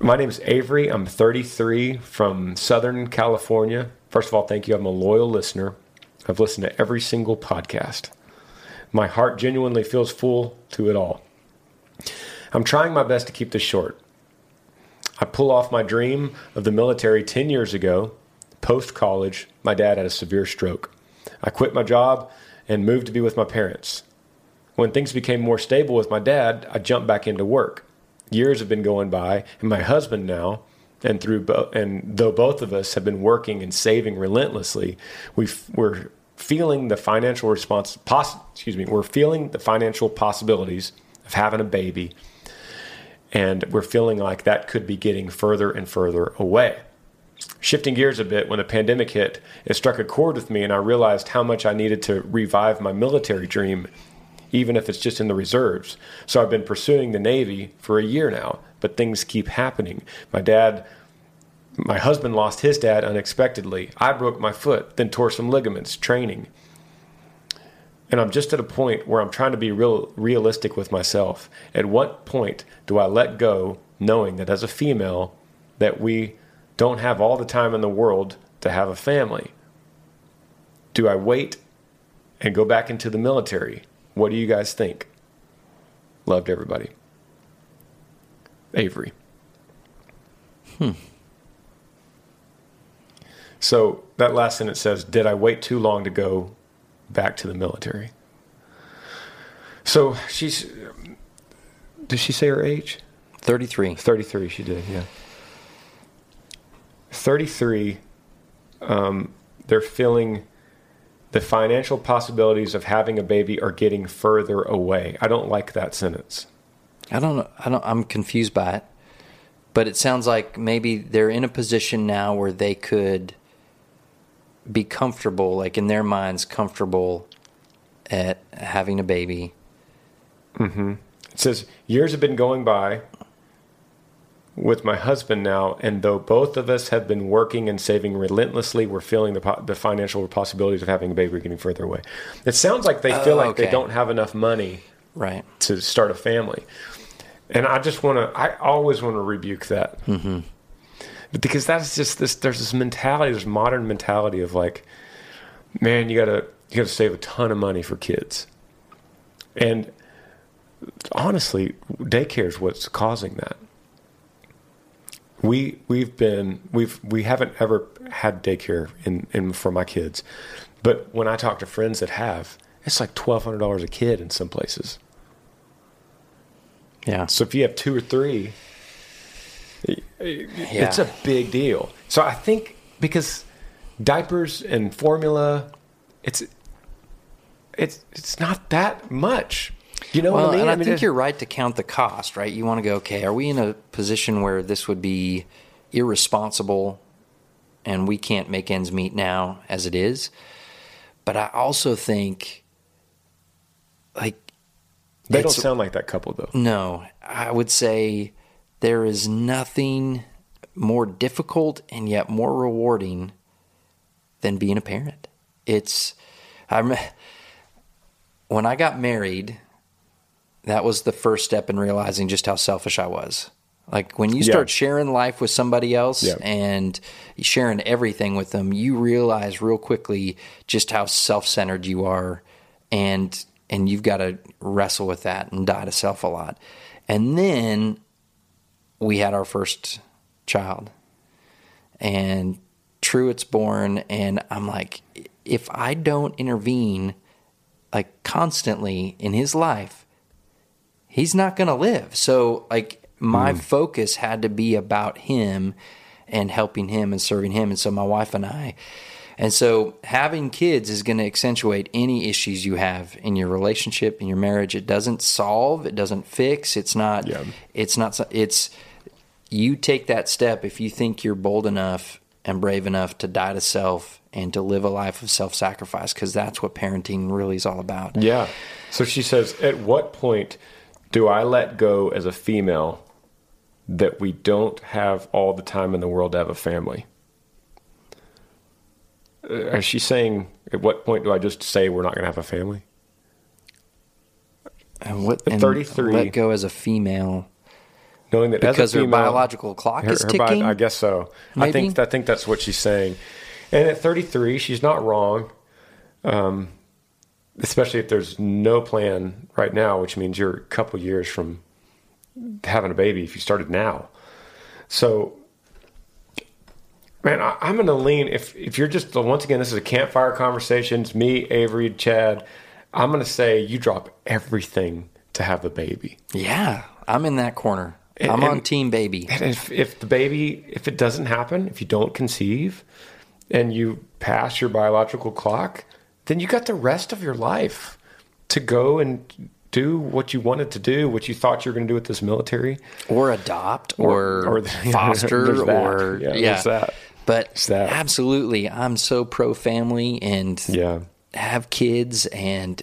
My name is Avery. I'm 33 from Southern California. First of all, thank you. I'm a loyal listener. I've listened to every single podcast. My heart genuinely feels full to it all. I'm trying my best to keep this short. I pull off my dream of the military 10 years ago. Post college, my dad had a severe stroke. I quit my job and moved to be with my parents. When things became more stable with my dad, I jumped back into work. Years have been going by, and my husband now and through bo- and though both of us have been working and saving relentlessly, we we're feeling the financial response. Poss- excuse me, we're feeling the financial possibilities of having a baby, and we're feeling like that could be getting further and further away. Shifting gears a bit, when the pandemic hit, it struck a chord with me, and I realized how much I needed to revive my military dream, even if it's just in the reserves. So I've been pursuing the Navy for a year now, but things keep happening. My dad, my husband lost his dad unexpectedly. I broke my foot, then tore some ligaments training. And I'm just at a point where I'm trying to be real realistic with myself. At what point do I let go knowing that as a female that we don't have all the time in the world to have a family? Do I wait and go back into the military? What do you guys think? Loved everybody. Avery. Hmm. So that last sentence says, Did I wait too long to go back to the military? So she's. Did she say her age? 33. 33, she did, yeah. 33, um, they're feeling the financial possibilities of having a baby are getting further away. I don't like that sentence. I don't know. I don't. I'm confused by it, but it sounds like maybe they're in a position now where they could be comfortable, like in their minds, comfortable at having a baby. Mm-hmm. It says years have been going by with my husband now, and though both of us have been working and saving relentlessly, we're feeling the, po- the financial possibilities of having a baby getting further away. It sounds like they feel Oh, like they don't have enough money Right. to start a family. And I just want to, I always want to rebuke that. Mm-hmm. Because that's just this, there's this mentality, this modern mentality of like, man, you gotta, you gotta save a ton of money for kids. And honestly, daycare is what's causing that. We, we've been, we've, we haven't ever had daycare in, in, for my kids. But when I talk to friends that have, it's like $1,200 a kid in some places. Yeah. So if you have two or three, it's a big deal. So I think because diapers and formula, it's it's it's not that much. You know Well, what I mean? and I, mean, think you're right to count the cost, right? You want to go, okay, are we in a position where this would be irresponsible and we can't make ends meet now as it is? But I also think, like, they don't sound like that couple though. no, I would say there is nothing more difficult and yet more rewarding than being a parent. It's, I'm, when I got married, that was the first step in realizing just how selfish I was. Like when you Yeah. start sharing life with somebody else Yeah. and sharing everything with them, you realize real quickly just how self-centered you are and and you've got to wrestle with that and die to self a lot. And then we had our first child. And Truett's born and I'm like if I don't intervene like constantly in his life, he's not going to live. So like my hmm. focus had to be about him and helping him and serving him. And so my wife and I, and so having kids is going to accentuate any issues you have in your relationship, in your marriage. It doesn't solve, it doesn't fix. It's not, Yeah. it's not, it's, you take that step if you think you're bold enough and brave enough to die to self and to live a life of self sacrifice, because that's what parenting really is all about. Yeah. So she says, at what point do I let go as a female that we don't have all the time in the world to have a family? Uh, Is she saying, at what point do I just say we're not going to have a family? And what and 33 let go as a female Knowing that because a her biological clock her- is her bi- ticking. I guess so. I think I think that's what she's saying. And at 33, she's not wrong. Um, especially if there's no plan right now, which means you're a couple years from having a baby if you started now. So, man, I, I'm going to lean. If if you're just once again, this is a campfire conversation. It's me, Avery, Chad. I'm going to say you drop everything to have a baby. yeah, I'm in that corner. And- I'm on team baby. And if, if the baby, if it doesn't happen, if you don't conceive and you pass your biological clock, then you got the rest of your life to go and do what you wanted to do, what you thought you were going to do with this military. or adopt or, or the- foster or Yeah, yeah, that. but that. absolutely i'm so pro family and Yeah. have kids and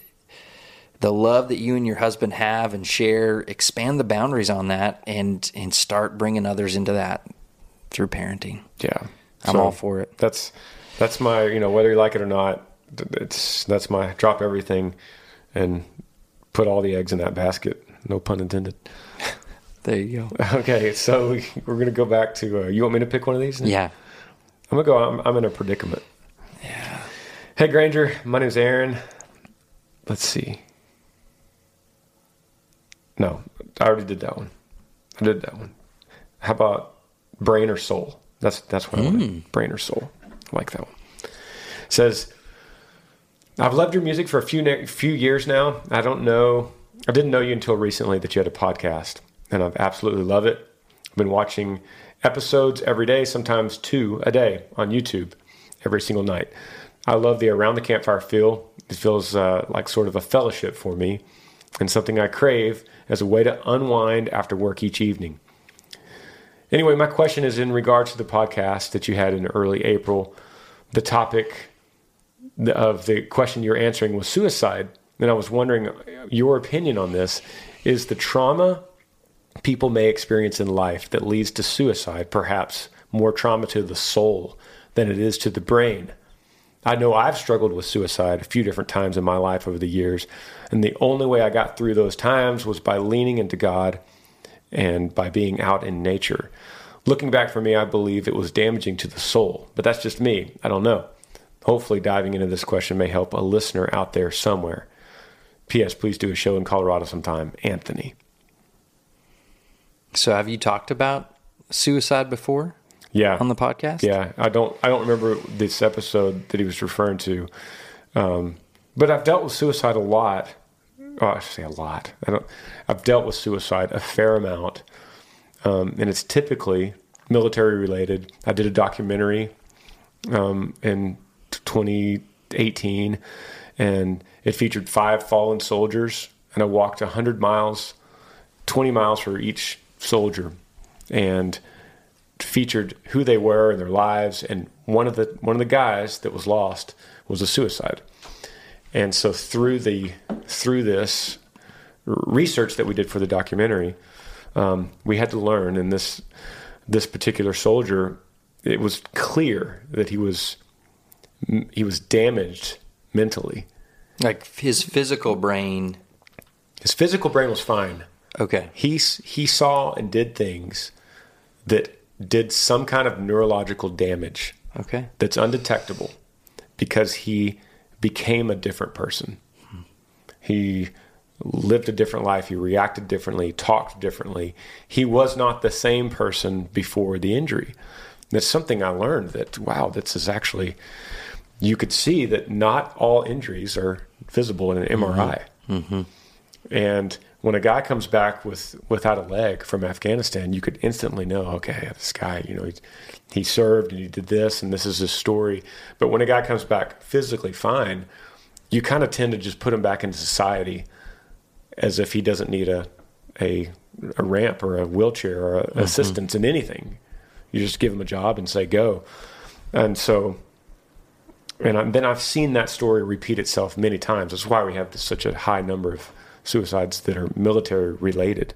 the love that you and your husband have and share expand the boundaries on that and and start bringing others into that through parenting Yeah. I'm all for it. That's that's my you know whether you like it or not. It's that's my drop everything and put all the eggs in that basket. No pun intended. there you go Okay, so we- we're gonna go back to. Uh, you want me to pick one of these? yeah I'm gonna go. I'm, I'm in a predicament. Yeah. Hey Granger, my name's Aaron. Let's see. No, I already did that one. I did that one. How about brain or soul? That's that's what I want. Brain or soul. I like that one. says, I've loved your music for a few ne- few years now. I don't know. I didn't know you until recently that you had a podcast, and I've absolutely love it. I've been watching episodes every day, sometimes two a day on YouTube, every single night. I love the around the campfire feel. It feels uh, like sort of a fellowship for me, and something I crave as a way to unwind after work each evening. Anyway, my question is in regards to the podcast that you had in early April. The topic of the question you're answering was suicide. And I was wondering your opinion on this. Is the trauma people may experience in life that leads to suicide perhaps more trauma to the soul than it is to the brain? I know I've struggled with suicide a few different times in my life over the years. And the only way I got through those times was by leaning into God and by being out in nature. Looking back for me, I believe it was damaging to the soul, but that's just me. I don't know. Hopefully, diving into this question may help a listener out there somewhere. P.S. Please do a show in Colorado sometime. Anthony. so have you talked about suicide before Yeah. on the podcast Yeah, I don't. I don't remember this episode that he was referring to, um, but I've dealt with suicide a lot. Oh, I should say a lot. I don't. I've dealt with suicide a fair amount, um, and it's typically military related. I did a documentary um, in 2018, and it featured five fallen soldiers, and I walked 100 miles, 20 miles for each soldier, and featured who they were and their lives and one of the one of the guys that was lost was a suicide and so through the through this research that we did for the documentary um, we had to learn and this this particular soldier it was clear that he was he was damaged mentally. Like his physical brain. His physical brain was fine. Okay. He he saw and did things that did some kind of neurological damage okay. that's undetectable because he became a different person. He lived a different life, he reacted differently, talked differently. He was not the same person before the injury. That's something I learned that wow, this is actually you could see that not all injuries are visible in an MRI. Mm-hmm. Mm-hmm. And when a guy comes back with without a leg from Afghanistan, you could instantly know, okay, this guy, you know, he, he served and he did this, and this is his story. But when a guy comes back physically fine, you kind of tend to just put him back into society as if he doesn't need a a, a ramp or a wheelchair or a, mm-hmm. assistance in anything. You just give him a job and say go. And so, and I, then I've seen that story repeat itself many times. That's why we have such a high number of suicides that are military related.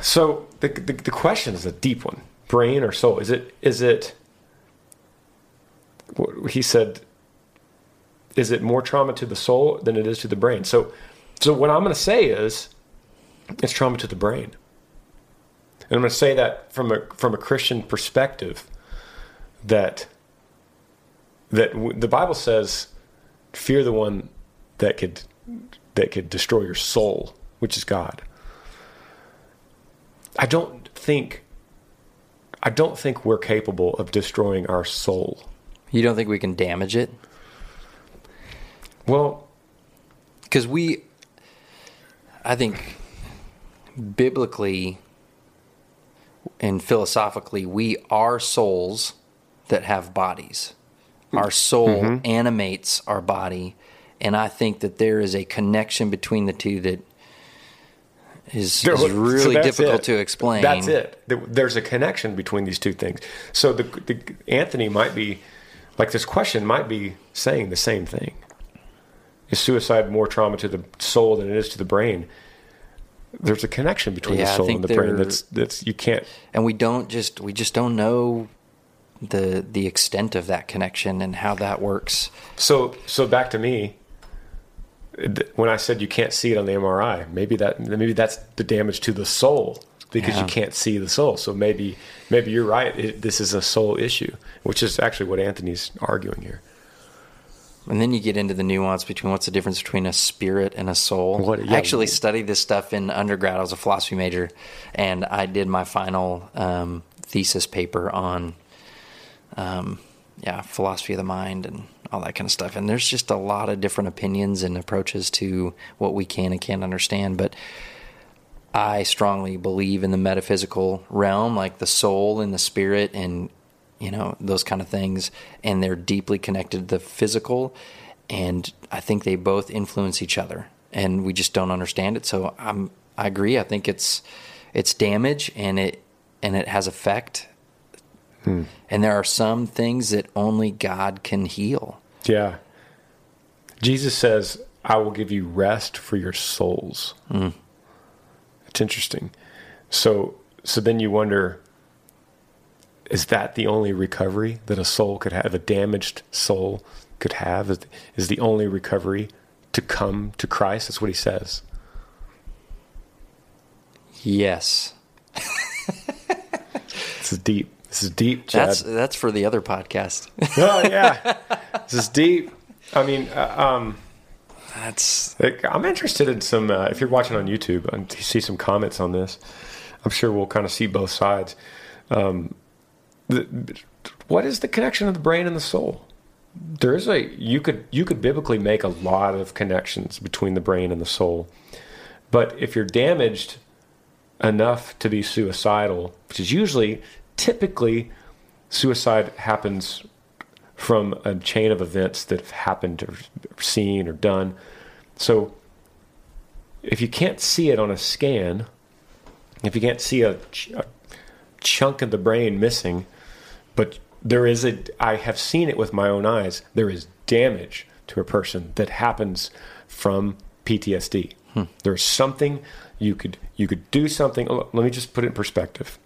So the, the the question is a deep one: brain or soul? Is it is it? He said, "Is it more trauma to the soul than it is to the brain?" So, so what I'm going to say is, it's trauma to the brain. And I'm going to say that from a from a Christian perspective, that that w- the Bible says, "Fear the one that could that could destroy your soul, which is God." I don't think I don't think we're capable of destroying our soul. you don't think we can damage it Well, because we i think biblically and philosophically, we are souls that have bodies. Our soul Mm-hmm. animates our body, and I think that there is a connection between the two that is, So is really that's difficult it. to explain. That's it. There's a connection between these two things. So the, the Anthony might be like this question might be saying the same thing. Is suicide more trauma to the soul than it is to the brain? There's a connection between Yeah, the soul and the brain. That's that's you can't. and we don't just we just don't know the the extent of that connection and how that works. So so back to me. When I said you can't see it on the MRI, maybe that maybe that's the damage to the soul because Yeah. you can't see the soul. So maybe maybe you're right. It, this is a soul issue, which is actually what Anthony's arguing here. And then you get into the nuance between what's the difference between a spirit and a soul. What- I yeah. actually studied this stuff in undergrad. I was a philosophy major, and I did my final um, thesis paper on, um, yeah, philosophy of the mind and all that kind of stuff. And there's just a lot of different opinions and approaches to what we can and can't understand. But I strongly believe in the metaphysical realm, like the soul and the spirit and you know those kind of things. And they're deeply connected to the physical. And I think they both influence each other. And we just don't understand it. So I'm I agree. I think it's it's damage and it and it has effect. Hmm. And there are some things that only God can heal Yeah. Jesus says, I will give you rest for your souls. Hmm. It's interesting. So so then you wonder is that the only recovery that a soul could have, a damaged soul could have? Is, the only recovery to come to Christ? That's what he says. yes is deep. This is deep, Chad. that's that's for the other podcast oh, yeah. this is deep. I mean, uh, um, that's Like, I'm interested in some. Uh, if you're watching on YouTube and you see some comments on this, I'm sure we'll kind of see both sides. Um, the, what is the connection of the brain and the soul? There is a you could you could biblically make a lot of connections between the brain and the soul, but if you're damaged enough to be suicidal, which is usually typically suicide happens from a chain of events that have happened or seen or done. So if you can't see it on a scan, if you can't see a, ch- a chunk of the brain missing, but there is a, I have seen it with my own eyes, there is damage to a person that happens from PTSD. Hmm. There's something you could you could do something. oh, Let me just put it in perspective.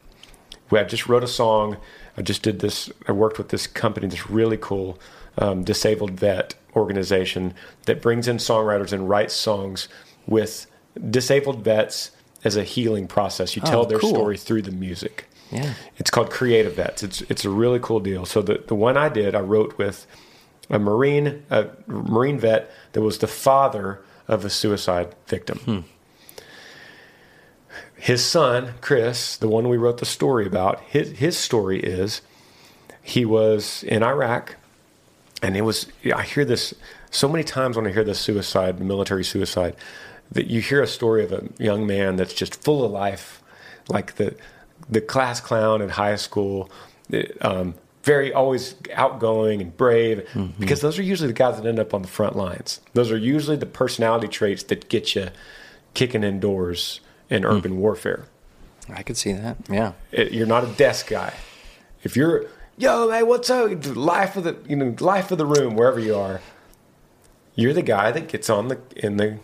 I just wrote a song. I just did this. I worked with this company, this really cool um, disabled vet organization that brings in songwriters and writes songs with disabled vets as a healing process. You tell their cool. story through the music. Yeah. It's called Creative Vets. It's it's a really cool deal. So the the one I did, I wrote with a marine a marine vet that was the father of a suicide victim. His son, Chris, the one we wrote the story about, his his story is he was in Iraq and it was I hear this so many times when I hear this suicide, military suicide, that you hear a story of a young man that's just full of life, like the the class clown at high school, um, very always outgoing and brave, because those are usually the guys that end up on the front lines. Those are usually the personality traits that get you kicking in doors in urban warfare I could see that yeah it, you're not a desk guy. If you're, yo, man, what's up? Life of the, you know, life of the room, wherever you are. You're the guy that gets on the in the,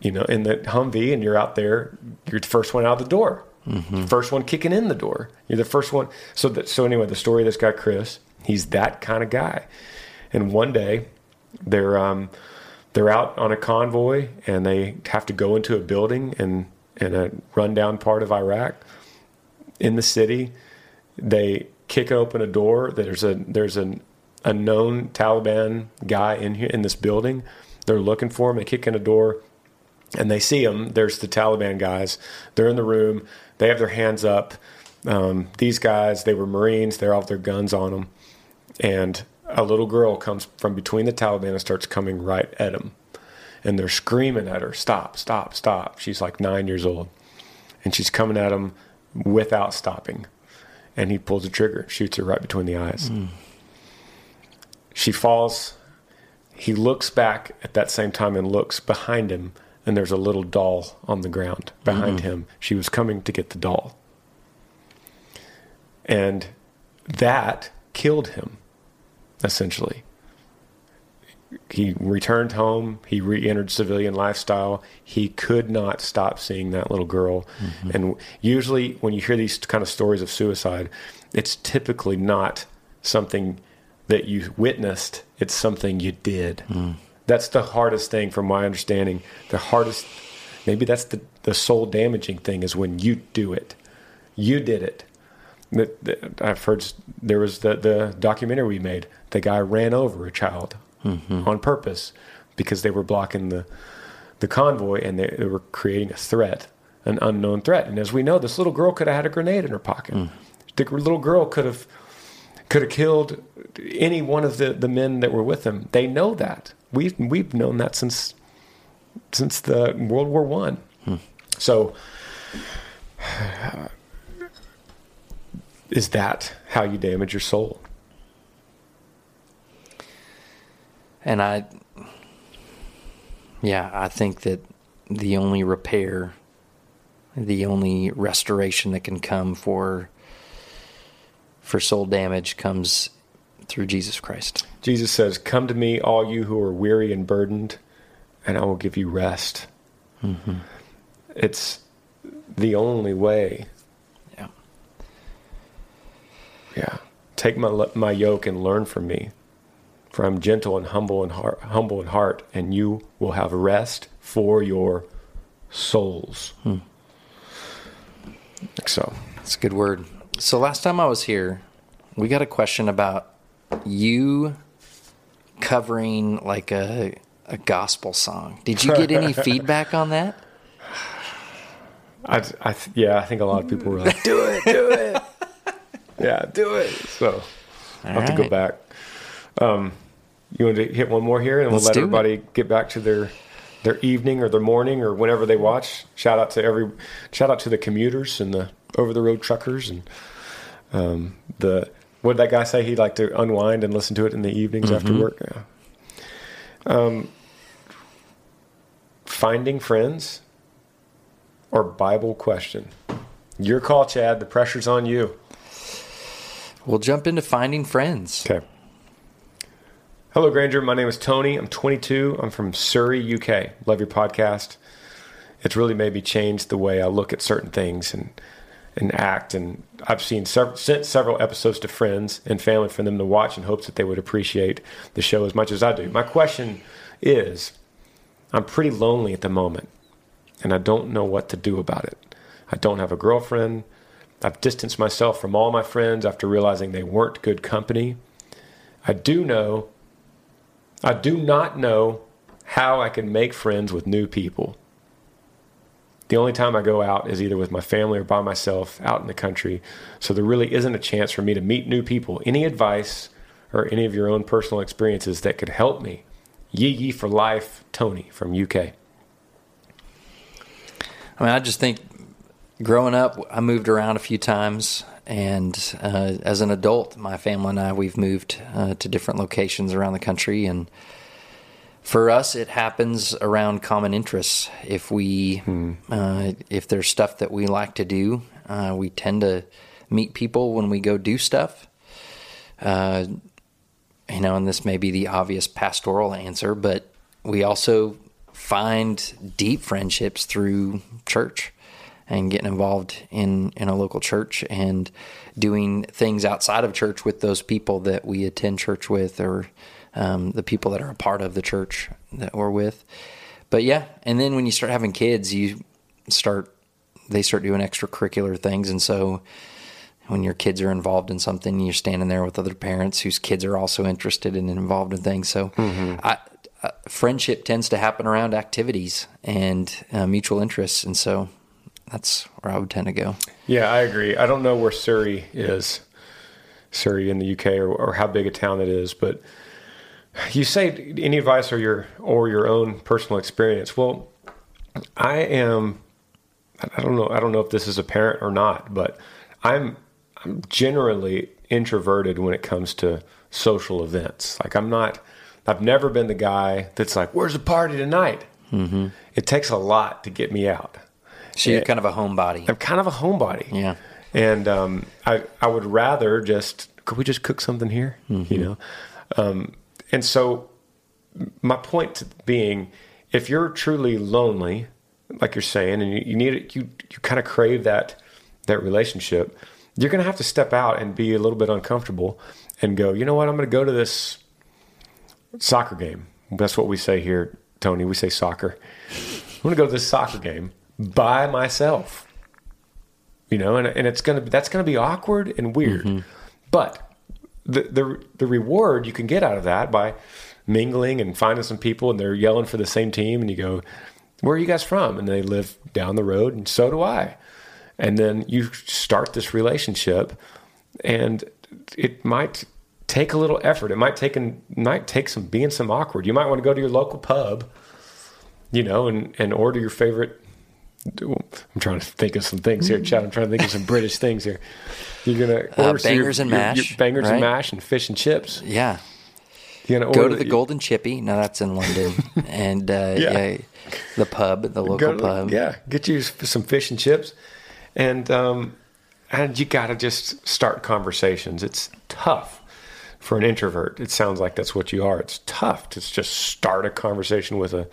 you know, in the Humvee, and you're out there. You're the first one out the door. First one kicking in the door. You're the first one. So that, so anyway, the story of this guy Chris, he's that kind of guy. And one day, they're um, they're out on a convoy and they have to go into a building in in a rundown part of Iraq in the city. They kick open a door. There's a there's an a known Taliban guy in here in this building. They're looking for him. They kick in a door, and they see him. There's the Taliban guys. They're in the room. They have their hands up. Um, these guys, they were Marines. They're all their guns on them, and a little girl comes from between the Taliban and starts coming right at him. and they're screaming at her, "Stop! Stop! Stop!" She's like nine years old, and she's coming at him without stopping, and he pulls the trigger, shoots her right between the eyes. Hmm. She falls. He looks back at that same time and looks behind him, and there's a little doll on the ground behind hmm. him. She was coming to get the doll. And that killed him, essentially. He returned home. He re entered civilian lifestyle. He could not stop seeing that little girl. Mm-hmm. And usually, when you hear these kind of stories of suicide, it's typically not something that you witnessed, it's something you did. Mm. That's the hardest thing, from my understanding. The hardest, maybe that's the, the soul damaging thing, is when you do it. You did it. I've heard there was the, the documentary we made. The guy ran over a child mm-hmm. on purpose because they were blocking the the convoy and they, they were creating a threat, an unknown threat. And as we know, this little girl could have had a grenade in her pocket. Mm. The little girl could have could have killed any one of the, the men that were with him. They know that. We've we've known that since since the World War One. Hmm. So is that how you damage your soul? And I, yeah, I think that the only repair, the only restoration that can come for for soul damage comes through Jesus Christ. Jesus says, Come to me, all you who are weary and burdened, and I will give you rest. Mm-hmm. It's the only way. Yeah. Yeah. Take my, my yoke and learn from me. For I'm gentle and humble in heart, humble in heart, and you will have rest for your souls. Hmm. So, That's a good word. So last time I was here, we got a question about you covering like a a gospel song. Did you get any feedback on that? I, I, th- yeah, I think a lot of people were like, "Do it, do it, yeah, do it." So I'll have to go back. Um, you want to hit one more here, and we'll Let's let do it. everybody get back to their their evening or their morning or whenever they watch. Shout out to every, shout out to the commuters and the over the road truckers and um, the what did that guy say? He'd like to unwind and listen to it in the evenings Mm-hmm. after work. Yeah. Um, finding friends or Bible question. Your call, Chad. The pressure's on you. We'll jump into finding friends. Okay. Hello, Granger. My name is Tony. I'm 22. I'm from Surrey, UK. Love your podcast. It's really made me change the way I look at certain things and and act. And I've seen several, sent several episodes to friends and family for them to watch in hopes that they would appreciate the show as much as I do. My question is, I'm pretty lonely at the moment, and I don't know what to do about it. I don't have a girlfriend. I've distanced myself from all my friends after realizing they weren't good company. I do know, I do not know how I can make friends with new people. The only time I go out is either with my family or by myself out in the country. So there really isn't a chance for me to meet new people. Any advice or any of your own personal experiences that could help me? Yee yee for life, Tony from UK. I mean, I just think growing up, I moved around a few times, and uh, as an adult, my family and I we've moved uh, to different locations around the country, and for us, it happens around common interests. If we, uh, if there's stuff that we like to do, uh, we tend to meet people when we go do stuff. Uh, you know, and this may be the obvious pastoral answer, but we also find deep friendships through church and getting involved in, in a local church and doing things outside of church with those people that we attend church with or um, the people that are a part of the church that we're with. But yeah, and then when you start having kids, you start they start doing extracurricular things, and so when your kids are involved in something, you're standing there with other parents whose kids are also interested and involved in things. So, I, uh, friendship tends to happen around activities and uh, mutual interests, and so that's where I would tend to go. Yeah, I agree. I don't know where Surrey is, Surrey in the UK, or, or how big a town it is, but you say any advice or your or your own personal experience. Well, I am. I don't know. I don't know if this is apparent or not, but I'm I'm generally introverted when it comes to social events. Like I'm not. I've never been the guy that's like, "Where's the party tonight?" Mm-hmm. It takes a lot to get me out. So you're kind of a homebody. I'm kind of a homebody. Yeah. And um, I I would rather just could we just cook something here? Mm-hmm. You know. Um, and so my point being, if you're truly lonely, like you're saying, and you, you need it, you you kind of crave that that relationship, you're going to have to step out and be a little bit uncomfortable and go. You know what? I'm going to go to this soccer game. That's what we say here, Tony. We say soccer. I'm going to go to this soccer game by myself. You know, and, and it's gonna that's gonna be awkward and weird, mm-hmm. but the, the the reward you can get out of that by mingling and finding some people and they're yelling for the same team and you go, "Where are you guys from?" and they live down the road and so do I. And then you start this relationship and it might take a little effort. It might take an, might take some being some awkward. You might want to go to your local pub, you know, and and order your favorite I'm trying to think of some things here, Chad. I'm trying to think of some British things here. You're gonna Uh, order some- bangers and your- mash, your bangers right? and mash, and fish and chips. Yeah. You're gonna Go to the you- Golden Chippy. No, that's in London. and uh, Yeah. yeah. the pub, the local to pub. Yeah, get you some fish and chips, and um, and you got to just start conversations. It's tough for an introvert. It sounds like that's what you are. It's tough to just start a conversation with a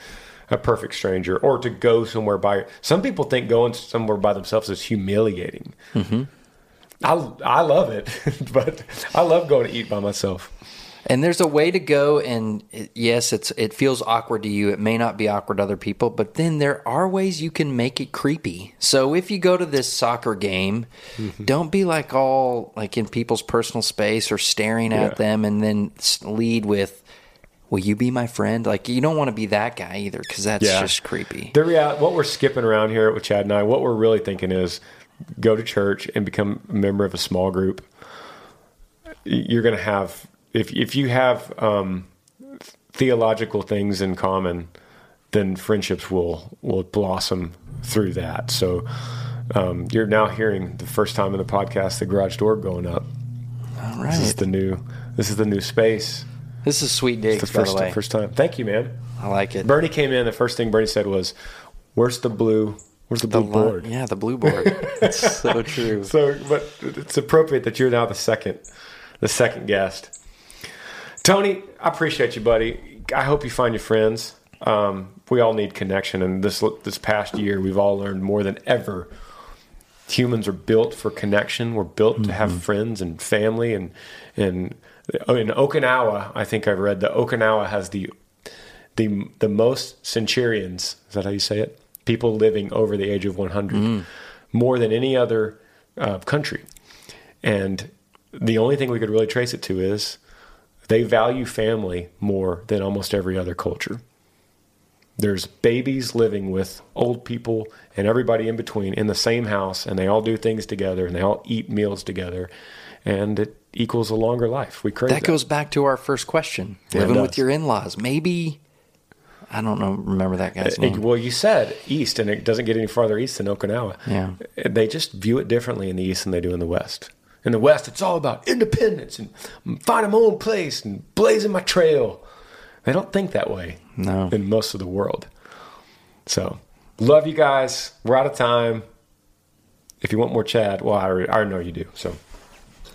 a perfect stranger or to go somewhere by. Some people think going somewhere by themselves is humiliating. Mm-hmm. I I love it, but I love going to eat by myself. And there's a way to go, and yes, it's it feels awkward to you. It may not be awkward to other people, but then there are ways you can make it creepy. So if you go to this soccer game, Mm-hmm. don't be like all like in people's personal space or staring Yeah. at them, and then lead with, "Will you be my friend?" Like you don't want to be that guy either, because that's Yeah. just creepy. The real, what we're skipping around here with Chad and I, what we're really thinking is go to church and become a member of a small group. You're going to have, if, if you have um, theological things in common, then friendships will, will blossom through that. So um, you're now hearing the first time in the podcast the garage door going up. All This is the new, this is the new space. This is sweet digs. The by first, the way, first time. Thank you, man. I like it. Bernie came in. The first thing Bernie said was, "Where's the blue? Where's the The blue li- board?" yeah, the blue board. It's so true. So, but it's appropriate that you're now the second, the second guest. Tony, I appreciate you, buddy. I hope you find your friends. Um, we all need connection, and this this past year, we've all learned more than ever. Humans are built for connection. We're built to have friends and family, and and in Okinawa, I think I've read that Okinawa has the the the most centurions. Is that how you say it? People living over the age of 100, more than any other uh, country. And the only thing we could really trace it to is they value family more than almost every other culture. There's babies living with old people and everybody in between in the same house, and they all do things together and they all eat meals together, and it equals a longer life. We crave That goes back to our first question. Living with your in-laws. Maybe I don't know. Remember that guy's Uh, name? Well, you said east, and it doesn't get any farther east than Okinawa. Yeah. They just view it differently in the east than they do in the west. In the west, it's all about independence and finding my own place and blazing my trail. They don't think that way No. in most of the world. So, love you guys. We're out of time. If you want more Chad, well, I already, I know you do. So,